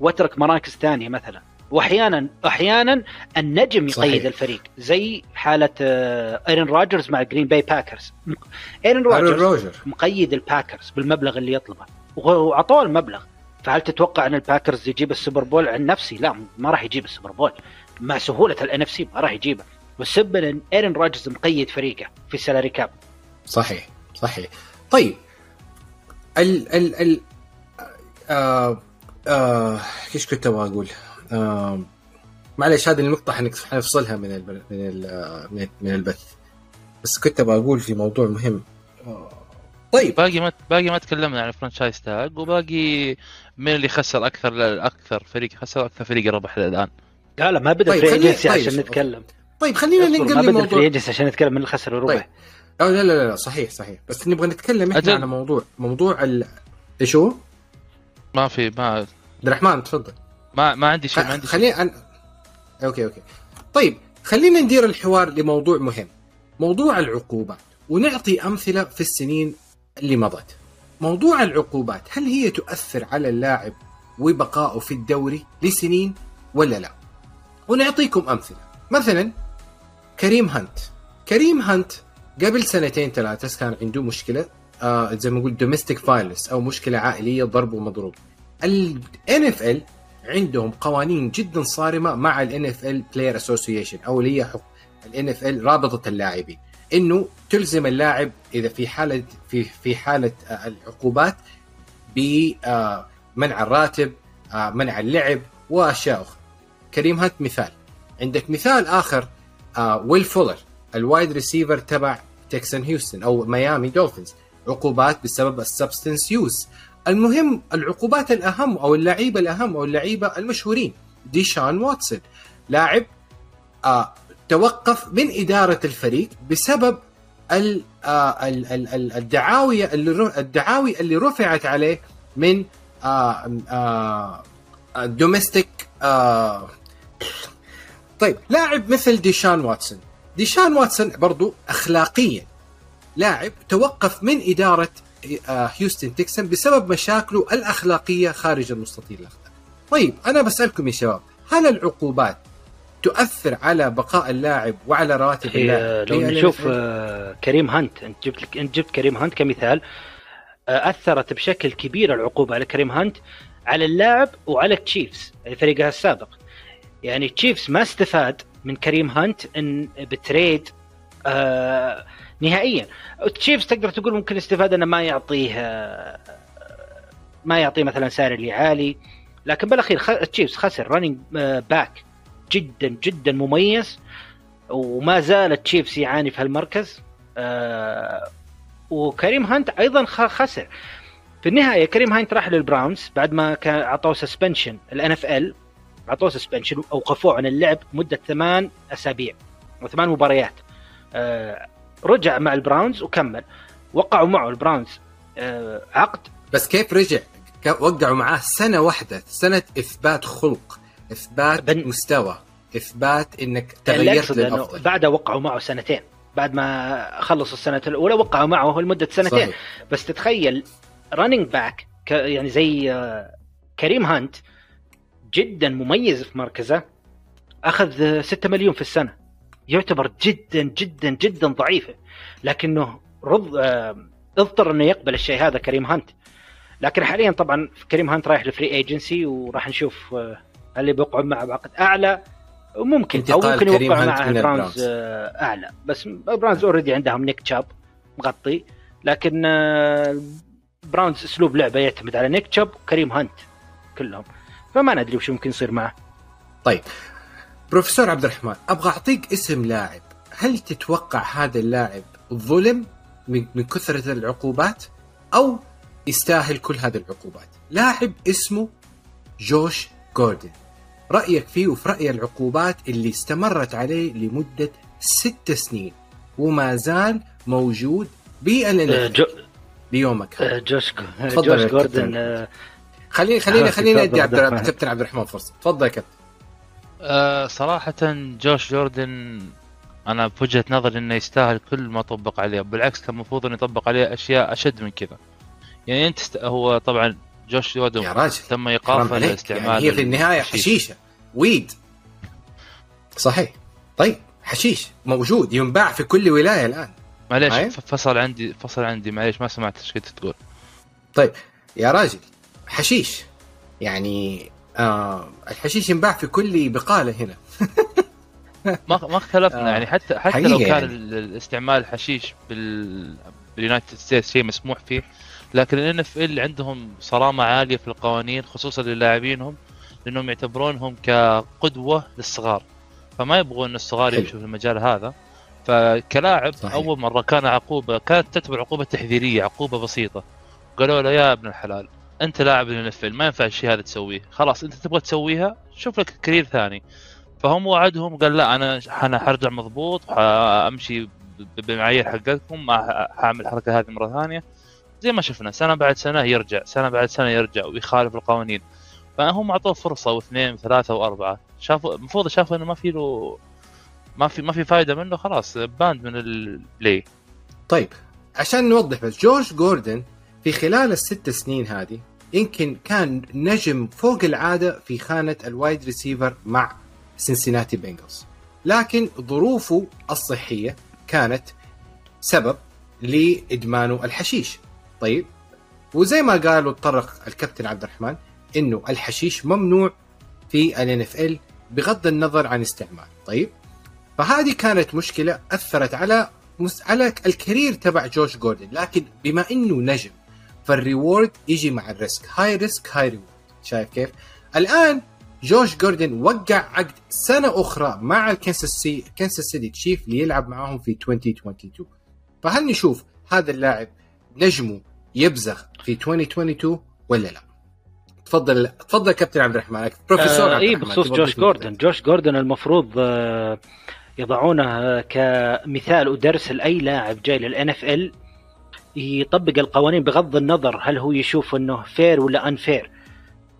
وأترك مراكز ثانية مثلا واحيانا أحيانا النجم يقيد صحيح. الفريق زي حالة ايرن آه، روجرز مع جرين باي باكرز ايرن روجرز مقيد الباكرز بالمبلغ اللي يطلبه وأعطوه المبلغ. فهل تتوقع أن الباكرز يجيب السوبر بول؟ عن نفسي؟ لا ما راح يجيب السوبر بول. مع سهولة ال NFC ما راح يجيبه. والسبب إن ايرن روجرز مقيد فريقه في ال salary cap صحيح صحيح. طيب. ال ال ال آه آه إيش كنت أبغى أقول؟ آه معلش هذه النقطة حنفصلها من ال من ال من البث بس كنت أبغى أقول في موضوع مهم آه طيب باقي ما باقي ما تكلمنا عن ال franchise tag وباقي من اللي خسر أكثر أكثر فريق خسر أكثر فريق ربح الآن لا لا ما بدأ طيب، free طيب، عشان. نتكلم طيب خلينا ننقل ما بدأ free عشان نتكلم من الخسر والربح طيب. أو لا لا لا صحيح صحيح بس نبغى نتكلم إحنا أجل. على موضوع موضوع ال إيش هو؟ ما في ما عبد الرحمن تفضل ما, ما عندي شيء ما عندي شيء. خليني أن... okay okay. طيب خلينا ندير الحوار لموضوع مهم موضوع العقوبات ونعطي أمثلة في السنين اللي مضت. موضوع العقوبات هل هي تؤثر على اللاعب وبقائه في الدوري لسنين ولا لا؟ ونعطيكم أمثلة. مثلا كريم هانت. كريم هانت قبل سنتين ثلاثة كان عنده مشكلة آه زي ما نقول domestic violence أو مشكلة عائلية ضرب ومضروب. ال NFL عندهم قوانين جدا صارمة مع ال NFL Player Association أو اللي هي ال NFL رابطة اللاعبين. إنه تلزم اللاعب إذا في حالة في في حالة آه، العقوبات بمنع الراتب آه، منع اللعب وأشياء أخرى. كريم هانت مثال. عندك مثال آخر ويل فولر ال wide receiver تبع تكسن هيوستن أو ميامي دولفينز عقوبات بسبب ال substance use. المهم العقوبات الأهم أو اللعيبه الأهم أو اللعيبة المشهورين ديشان واتسون لاعب آه توقف من إدارة الفريق بسبب آه ال ال ال الدعاوي الدعاوي اللي رفعت عليه من domestic آه طيب لاعب مثل ديشان واتسون. ديشان واتسون برضو اخلاقيا لاعب توقف من إدارة هيوستن تكسن بسبب مشاكله الأخلاقية خارج المستطيل الاخضر. طيب أنا بسألكم يا شباب هل العقوبات تؤثر على بقاء اللاعب وعلى رواتب اللاعب؟ لو لأن نشوف آه، Kareem Hunt أنت جبت أنت جبت Kareem Hunt كمثال آه، أثرت بشكل كبير العقوبة على Kareem Hunt على اللاعب وعلى ال Chiefs فريقها السابق يعني ال Chiefs ما استفاد من Kareem Hunt إن ب trade آه نهائيا. ال Chiefs تقدر تقول ممكن استفاد إنه ما يعطيه ما يعطيه مثلا سعر عالي لكن بالأخير. ال Chiefs خسر running back جدا جدا مميز وما زال ال Chiefs يعاني في هالمركز. و Kareem Hunt أيضا خسر. في النهاية Kareem Hunt راح لل Browns بعد ما كان أعطوه suspension ال NFL أعطوه suspension اوقفوه عن اللعب مدة ثمان أسابيع وثمان مباريات. رجع مع ال Browns وكمل. وقعوا معه ال Browns آه عقد. بس كيف رجع؟ وقعوا معاه سنة واحدة سنة إثبات خلق إثبات بن- مستوى إثبات إنك تغيرت للأفضل. بعدها وقعوا معه سنتين. بعد ما خلص السنة الأولى وقعوا معه لمدة سنتين. صحيح. بس تتخيل running back يعني زي آه، Kareem Hunt جدا مميز في مركزه أخذ آه، 6 مليون في السنة. يعتبر جدا جدا جدا ضعيفة. لكنه رض آه، اضطر إنه يقبل الشيء هذا Kareem Hunt. لكن حاليا طبعا Kareem Hunt رايح ل free agency وراح نشوف آه، هل بيقعد معه بعقد أعلى. ممكن أو ممكن يوقع Hunt مع من Browns ال Browns. آه، أعلى. بس Browns already عندهم Nick Chubb مغطي. لكن Browns أسلوب لعبة يعتمد على Nick Chubb و Kareem Hunt كلهم. فما ندري وش ممكن يصير معه. بروفيسور عبد الرحمن أبغى أعطيك اسم لاعب. هل تتوقع هذا اللاعب ظلم من من كثرة العقوبات أو يستاهل كل هذه العقوبات؟ لاعب اسمه جوش جوردن. رأيك فيه وفي رأي العقوبات اللي استمرت عليه لمدة ست سنين وما زال موجود آه، بالان جو ليومك هذا آه، جوش جوش. جوردن آه، خليني خليني آه، خليني ادي عبد عبد الرحمن فرصة. تفضل يا كابتن. أه صراحة جوش جوردن أنا بوجهة نظري إنه يستاهل كل ما طبق عليه بالعكس كان المفروض إنه يطبق عليه أشياء أشد من كذا. يعني أنت است... هو طبعا جوش يا جوردن راجل تم حرام إيقافه عليك. لاستعمال يعني هي في النهاية الحشيش. حشيشة ويد. صحيح. طيب حشيش موجود ينباع في كل ولاية الآن. معليش؟ ف- فصل عندي فصل عندي معليش ما سمعت إيش كنت تقول. طيب يا راجل حشيش. يعني آه الحشيش ينباع في كل بقالة هنا ما ما اختلفنا آه. يعني حتى حتى لو كان يعني. ال- الاستعمال الحشيش بال بال United States شيء مسموح فيه لكن ال NFL عندهم صرامة عالية في القوانين خصوصا للاعبينهم لأنهم يعتبرونهم كقدوة للصغار فما يبغون الصغار. يمشوا في المجال هذا فكلاعب صحيح. أول مرة كان عقوبه كانت تعتبر عقوبة تحذيرية عقوبة بسيطة قالوا له يا ابن الحلال انت لاعب النفل ما ينفع الشيء هذا تسويه. خلاص انت تبغى تسويها شوف لك كارير ثاني. فهم وعدهم قال لا أنا أنا حرجع مضبوط حامشي بمعايير حقتكم ما حأعمل الحركة هذه مرة ثانية. زي ما شفنا سنة بعد سنة يرجع سنة بعد سنة يرجع ويخالف القوانين. فهم أعطوه فرصة واثنين وثلاثة وأربعة. شافوا المفروض شافوا إنه ما في له ما في ما في فائده منه خلاص banned من ال play طيب عشان نوضح بس Josh Gordon في خلال الست سنين هذه يمكن كان نجم فوق العادة في خانة ال wide receiver مع Cincinnati Bengals. لكن ظروفه الصحية كانت سبب لإدمانه الحشيش. طيب وزي ما قال وتطرق الكابتن عبد الرحمن إنه الحشيش ممنوع في ال NFL بغض النظر عن استعمال. طيب فهذه كانت مشكلة أثرت على على ال career تبع Josh Gordon. لكن بما إنه نجم فال reward يجي مع ال risk. high risk high reward. شايف كيف؟ الآن Josh Gordon وقع عقد سنة أخرى مع ال Kansas C Kansas City Chiefs ليلعب معاهم في 2022 فهل نشوف هذا اللاعب نجمه يبزغ في 2022 ولا لا؟ تفضل تفضل كابتن عبد الرحمن. بروفيسور آه اي بخصوص Josh Gordon؟ Josh Gordon المفروض آه، يضعونه كمثال ودرس لاي لاعب جاي لل NFL يطبق القوانين بغض النظر هل هو يشوف إنه fair ولا unfair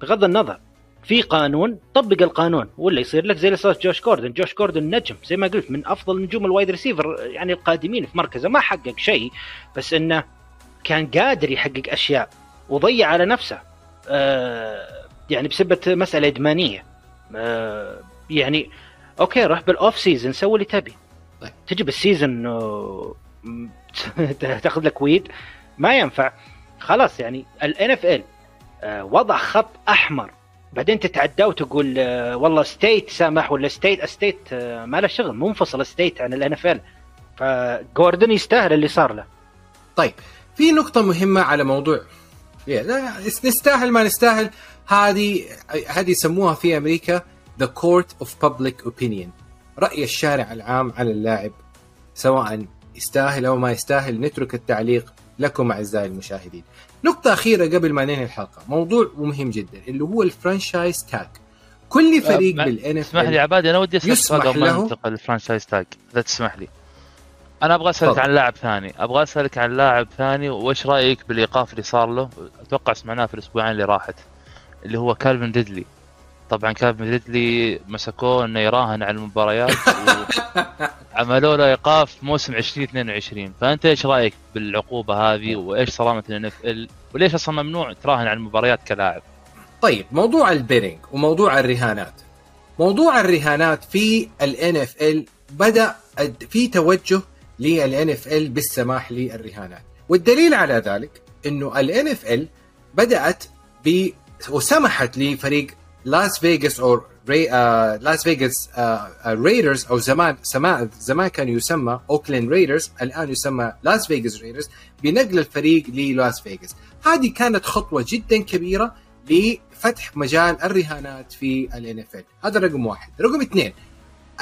بغض النظر. في قانون طبق القانون ولا يصير لك زي اللي صار Josh Gordon Josh Gordon نجم زي ما قلت من أفضل نجوم ال wide receiver يعني القادمين في مركزه. ما حقق شيء بس إنه كان قادر يحقق أشياء وضيع على نفسه. آه يعني بسبه مسألة إدمانية. آه يعني okay روح بال off season سوي اللي تبي. طيب. تجي بال season تاخذ لك weed ما ينفع. خلاص يعني ال NFL وضع خط أحمر. بعدين تتعداه وتقول آه، والله state سامح ولا state state ما له شغل منفصل state عن ال NFL ف Gordon يستاهل اللي صار له. طيب في نقطة مهمة على موضوع. نستاهل ما نستاهل. هذه هذه يسموها في أمريكا the court of public opinion. رأي الشارع العام على اللاعب سواء يستاهل أو ما يستاهل نترك التعليق. لكم أعزائي المشاهدين. نقطة أخيرة قبل ما ننهي الحلقة، موضوع مهم جدا اللي هو ال franchise tag. كل فريق ما- بالان اسمح لي عبادي أنا ودي أسألك يسمح له- ننتقل. لل franchise tag اذا تسمح لي. أنا أبغى أسألك. عن لاعب ثاني. أبغى أسألك عن لاعب ثاني وإيش رأيك بالإيقاف اللي صار له؟ أتوقع سمعناه في الأسبوعين اللي راحت اللي هو Calvin Ridley طبعا Calvin Ridley مسكوه إنه يراهن على المباريات عملوا له إيقاف موسم 2022 فأنت إيش رأيك بالعقوبة هذه؟ وإيش صرامة ال NFL وليش أصلا ممنوع تراهن على المباريات كلاعب؟ طيب موضوع ال betting وموضوع الرهانات. موضوع الرهانات في ال NFL بدا في توجه لل NFL بالسماح للرهانات. والدليل على ذلك إنه ال NFL بدأت ب وسمحت لفريق لاس فيغاس أو لاس فيغاس Raiders أو زمان زمان زمان كان يسمى Oakland Raiders الآن يسمى لاس فيغاس Raiders بنقل الفريق للاس فيغاس هذه كانت خطوة جدا كبيرة لفتح مجال الرهانات في ال NFL هذا رقم واحد. رقم اثنين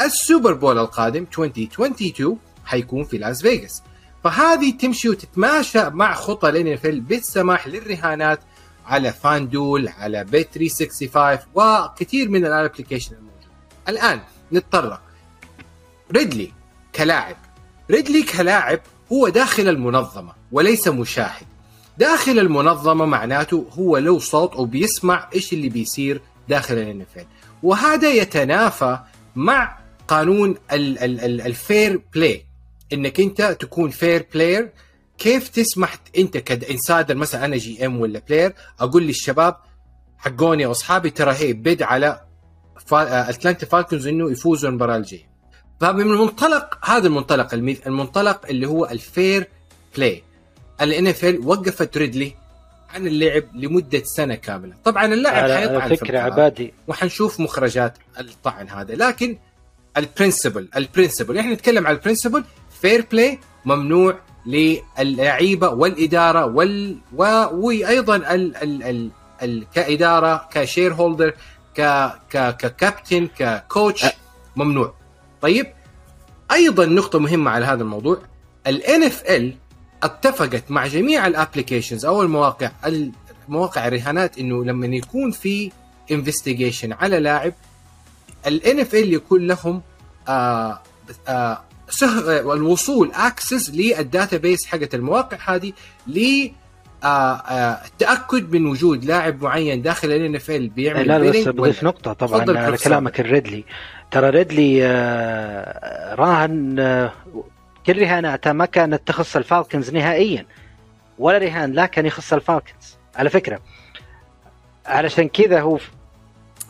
ال Super Bowl القادم 2022 حيكون في لاس فيغاس فهذه تمشي وتتماشى مع خطى ال NFL بالسماح للرهانات على FanDuel على Bet 365 وكثير من ال application الموجود الآن نتطرق. ريدلي كلاعب. ريدلي كلاعب هو داخل المنظمة وليس مشاهد. داخل المنظمة معناته هو له صوت وبيسمع إيش اللي بيصير داخل ال NFL وهذا يتنافى مع قانون ال- ال- ال- ال fair play إنك أنت تكون fair player كيف تسمح انت ك insider مثلا أنا GM ولا player أقول للشباب حقوني واصحابي ترى هي bet على فا... أتلانتا Falcons إنه يفوزوا المباراة الجاية. فمن المنطلق هذا المنطلق المنطلق اللي هو ال fair play ال NFL وقفت ريدلي عن اللعب لمدة سنة كاملة. طبعا اللاعب حيطعن في فكرة. عبادي. وحنشوف مخرجات الطعن هذا. لكن ال principle ال principle إحنا نتكلم على ال principle fair play ممنوع للعيبة والإدارة وال. وأيضا ال... ال... ال... ال... كإدارة ك shareholder ك... ك... ككابتن ك coach ممنوع طيب أيضا نقطة مهمة على هذا الموضوع ال NFL اتفقت مع جميع ال applications أو المواقع المواقع الرهانات إنه لما يكون في investigation على لاعب ال NFL يكون لهم آه آه سه... الوصول access لل database حقت المواقع هذه ل آه آه التاكد من وجود لاعب معين داخل ال NFL بيعمل لا بس بضيف نقطة طبعا على. كلامك الريدلي. ترى ريدلي آه، راهن آه، كل رهاناته ما كانت تخص ال Falcons نهائيا ولا رهان لا كان يخص ال Falcons. على فكرة علشان كذا هو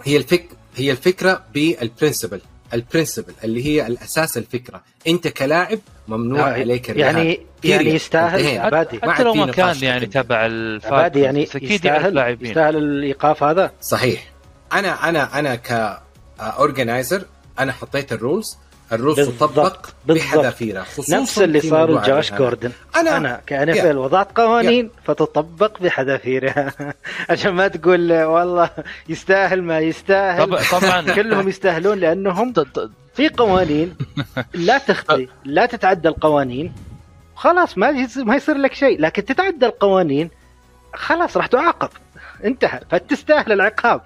هي الفك هي الفكرة بال principle ال principle اللي هي الأساس الفكرة. أنت كلاعب ممنوع آه، عليك الرهان يعني يعني. يستاهل. عبادي. حتى لو ما كان يعني. تبع عبادي يعني بس أكيد يعرف يستاهل لاعبين يستاهل الإيقاف هذا؟ صحيح. أنا أنا أنا ك organizer أنا حطيت ال rules تطبق بالضبط. بحذافيرها خصوصا نفس اللي صار لجوش. جوردن. أنا أنا ك NFL وضعت قوانين فتطبق بحذافيرها. عشان ما تقول والله يستاهل ما يستاهل. طبعا طبعا. كلهم يستاهلون لأنهم في قوانين لا تخطي لا تتعدى القوانين. خلاص ما يصير ما يصير لك شيء. لكن تتعدى القوانين خلاص راح تعاقب. انتهى. فتستاهل العقاب.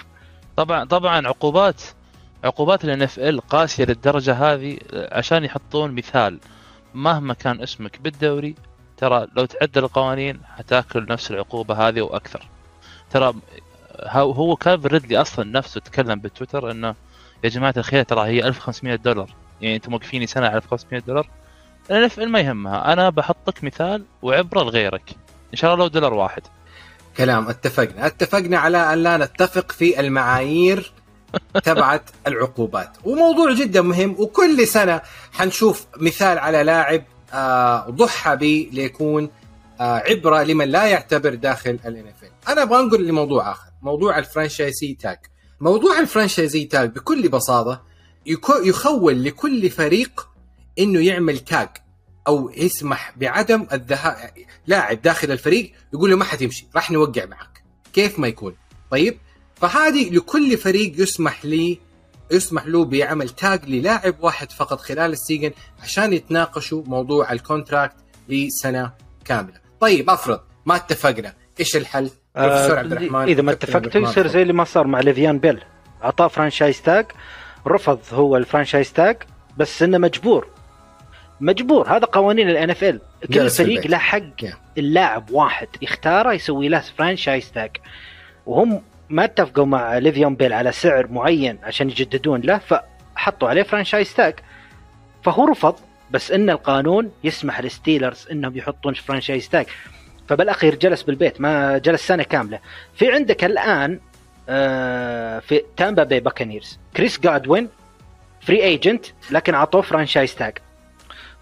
طبعا طبعا عقوبات. عقوبات الان اف ال قاسية للدرجة هذه عشان يحطون مثال. مهما كان اسمك بالدوري ترى لو تعدى القوانين حتاكل نفس العقوبة هذه وأكثر ترى هو هو كالفن ريدلي أصلا نفسه تكلم بالتويتر إنه يا جماعة الخير ترى هي 1500 دولار. يعني أنتم موقفيني سنة على 1500 دولار. ال ما يهمها. أنا بحطك مثال وعبرة لغيرك. إن شاء الله لو دولار واحد. كلام اتفقنا. اتفقنا على أن لا نتفق في المعايير تبعت العقوبات. وموضوع جدا مهم وكل سنة حنشوف مثال على لاعب آه، ضحى به ليكون آه، عبرة لمن لا يعتبر داخل ال NFL أنا أبغى أنقل لموضوع آخر موضوع ال franchise tag. موضوع ال franchise tag بكل بساطة يخول لكل فريق إنه يعمل tag أو يسمح بعدم الذهاب لاعب داخل الفريق يقول له ما حتمشي راح نوقع معك. كيف ما يكون؟ طيب؟ فهذه لكل فريق يسمح لي يسمح له بعمل tag للاعب واحد فقط خلال ال season عشان يتناقشوا موضوع ال contract لسنة كاملة. طيب أفرض ما اتفقنا. إيش الحل؟ بروفيسور عبد الرحمن إذا ما اتفقتوا يصير زي اللي ما صار مع ليفيون بيل. اعطاه franchise tag رفض هو ال franchise tag بس إنه مجبور. مجبور هذا قوانين ال NFL كل فريق. له حق. اللاعب واحد يختاره يسوي له franchise tag وهم ما اتفقوا مع ليفيون بيل على سعر معين عشان يجددون له فحطوا عليه franchise tag فهو رفض بس إن القانون يسمح لل Steelers إنهم يحطون franchise tag فبالأخير جلس بالبيت ما جلس سنة كاملة. في عندك الآن آه، في تامبا باي Buccaneers كريس جادوين free agent لكن أعطوه franchise tag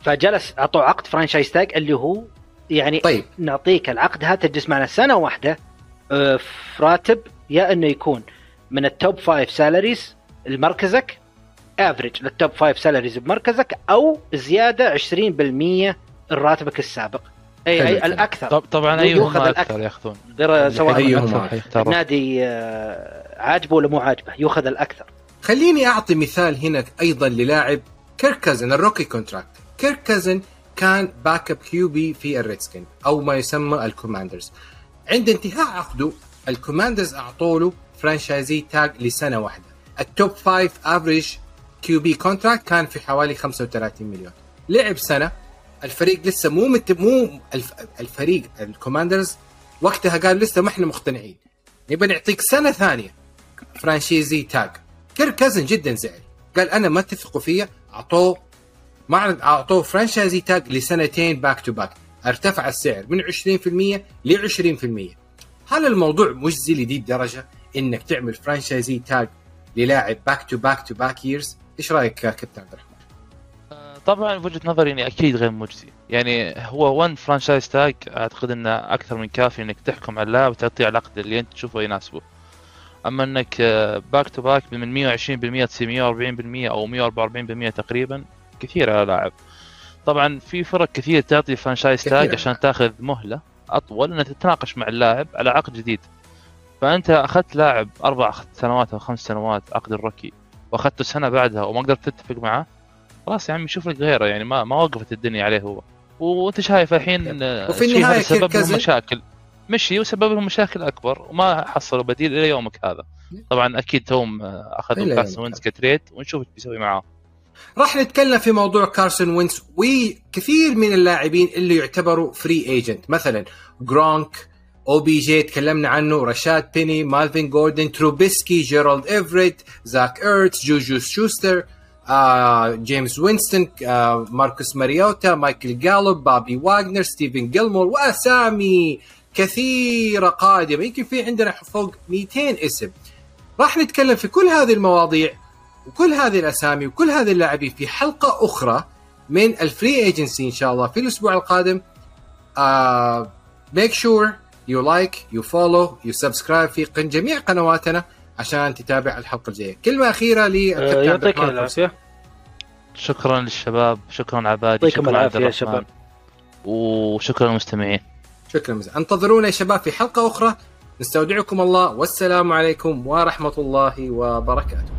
فجلس أعطوه عقد franchise tag اللي هو يعني طيب. نعطيك العقد هذا تجلس معنا سنة واحدة آه، في راتب يا انه يكون من ال top five salaries لمركزك average لل top five salaries بمركزك أو زيادة 20% راتبك السابق. اي أي. الأكثر. طب طبعا الأكثر. أكثر يأخذون. غير سواء. النادي آه، عاجبه ولا مو عاجبه يؤخذ الأكثر. خليني أعطي مثال هنا أيضا للاعب كيرك كازنز ال rookie contract. كيرك كازنز كان backup QB في ال Redskins أو ما يسمى ال Commanders. عند انتهاء عقده ال Commanders اعطوا له franchise tag لسنة واحدة. ال top five average QB contract كان في حوالي 35 مليون. لعب سنة الفريق لسه مو مت... مو الف... الفريق ال Commanders وقتها قال لسه ما إحنا مقتنعين. نبى نعطيك سنة ثانية. franchise tag. كيرك كازنز جدا زعل. قال أنا ما تثقوا فيا أعطوه ما أعطوه franchise tag لسنتين back to back ارتفع السعر من 20% ل 20% هل الموضوع مجزي لدي الدرجة إنك تعمل franchise tag للاعب back to back to back years إيش رأيك يا كابتن عبد الرحمن؟ طبعا في وجهة نظري إني أكيد غير مجزي. يعني هو one franchise tag أعتقد إنه أكثر من كافي إنك تحكم على اللاعب وتعطيه العقد اللي أنت تشوفه يناسبه. أما إنك back to back من 120% تصير 140% أو 144% تقريبا كثير على لاعب. طبعا في فرق كثير تعطي franchise. tag عشان تاخذ مهلة. أطول إنك تتناقش مع اللاعب على عقد جديد. فأنت أخذت لاعب أربع سنوات أو خمس سنوات عقد ال rookie وأخذته سنة بعدها وما قدرت تتفق معه خلاص يا عمي شوف لك غيره يعني ما ما وقفت الدنيا عليه هو. وأنت شايف الحين آه، وفي هذا سبب لهم مشاكل. مشي وسبب لهم مشاكل أكبر وما حصلوا بديل إلى يومك هذا. طبعا أكيد توم آه، اخذوا يومك وينز ك trade ونشوف إيش بيسوي معاه راح نتكلم في موضوع كارسون وينتز وكثير من اللاعبين اللي يعتبروا free agent مثلا جرونك أو بي جي تكلمنا عنه رشاد بيني ملفين جوردن تروبيسكي جيرالد ايفريت زاك إيرتس جوجو شوستر آه، جيمس وينستون آه، ماركوس ماريوتا مايكل جالوب بوبي واغنر ستيفون جيلمور وأسامي كثيرة قادمة. يمكن في عندنا فوق 200 اسم. راح نتكلم في كل هذه المواضيع وكل هذه الأسامي وكل هذه اللاعبين في حلقة أخرى من ال free agency إن شاء الله في الأسبوع القادم. make sure you like you follow you subscribe في قن- جميع قنواتنا عشان تتابع الحلقة الجاية. كلمة أخيرة آه، للكابتن عبد يعطيك العافية. شكرا للشباب شكرا عبادي شكرا عبد العافية يا الرحمن. شباب. وشكرا للمستمعين. شكرا مزيد. انتظرونا يا شباب في حلقة أخرى. نستودعكم الله. والسلام عليكم ورحمة الله وبركاته.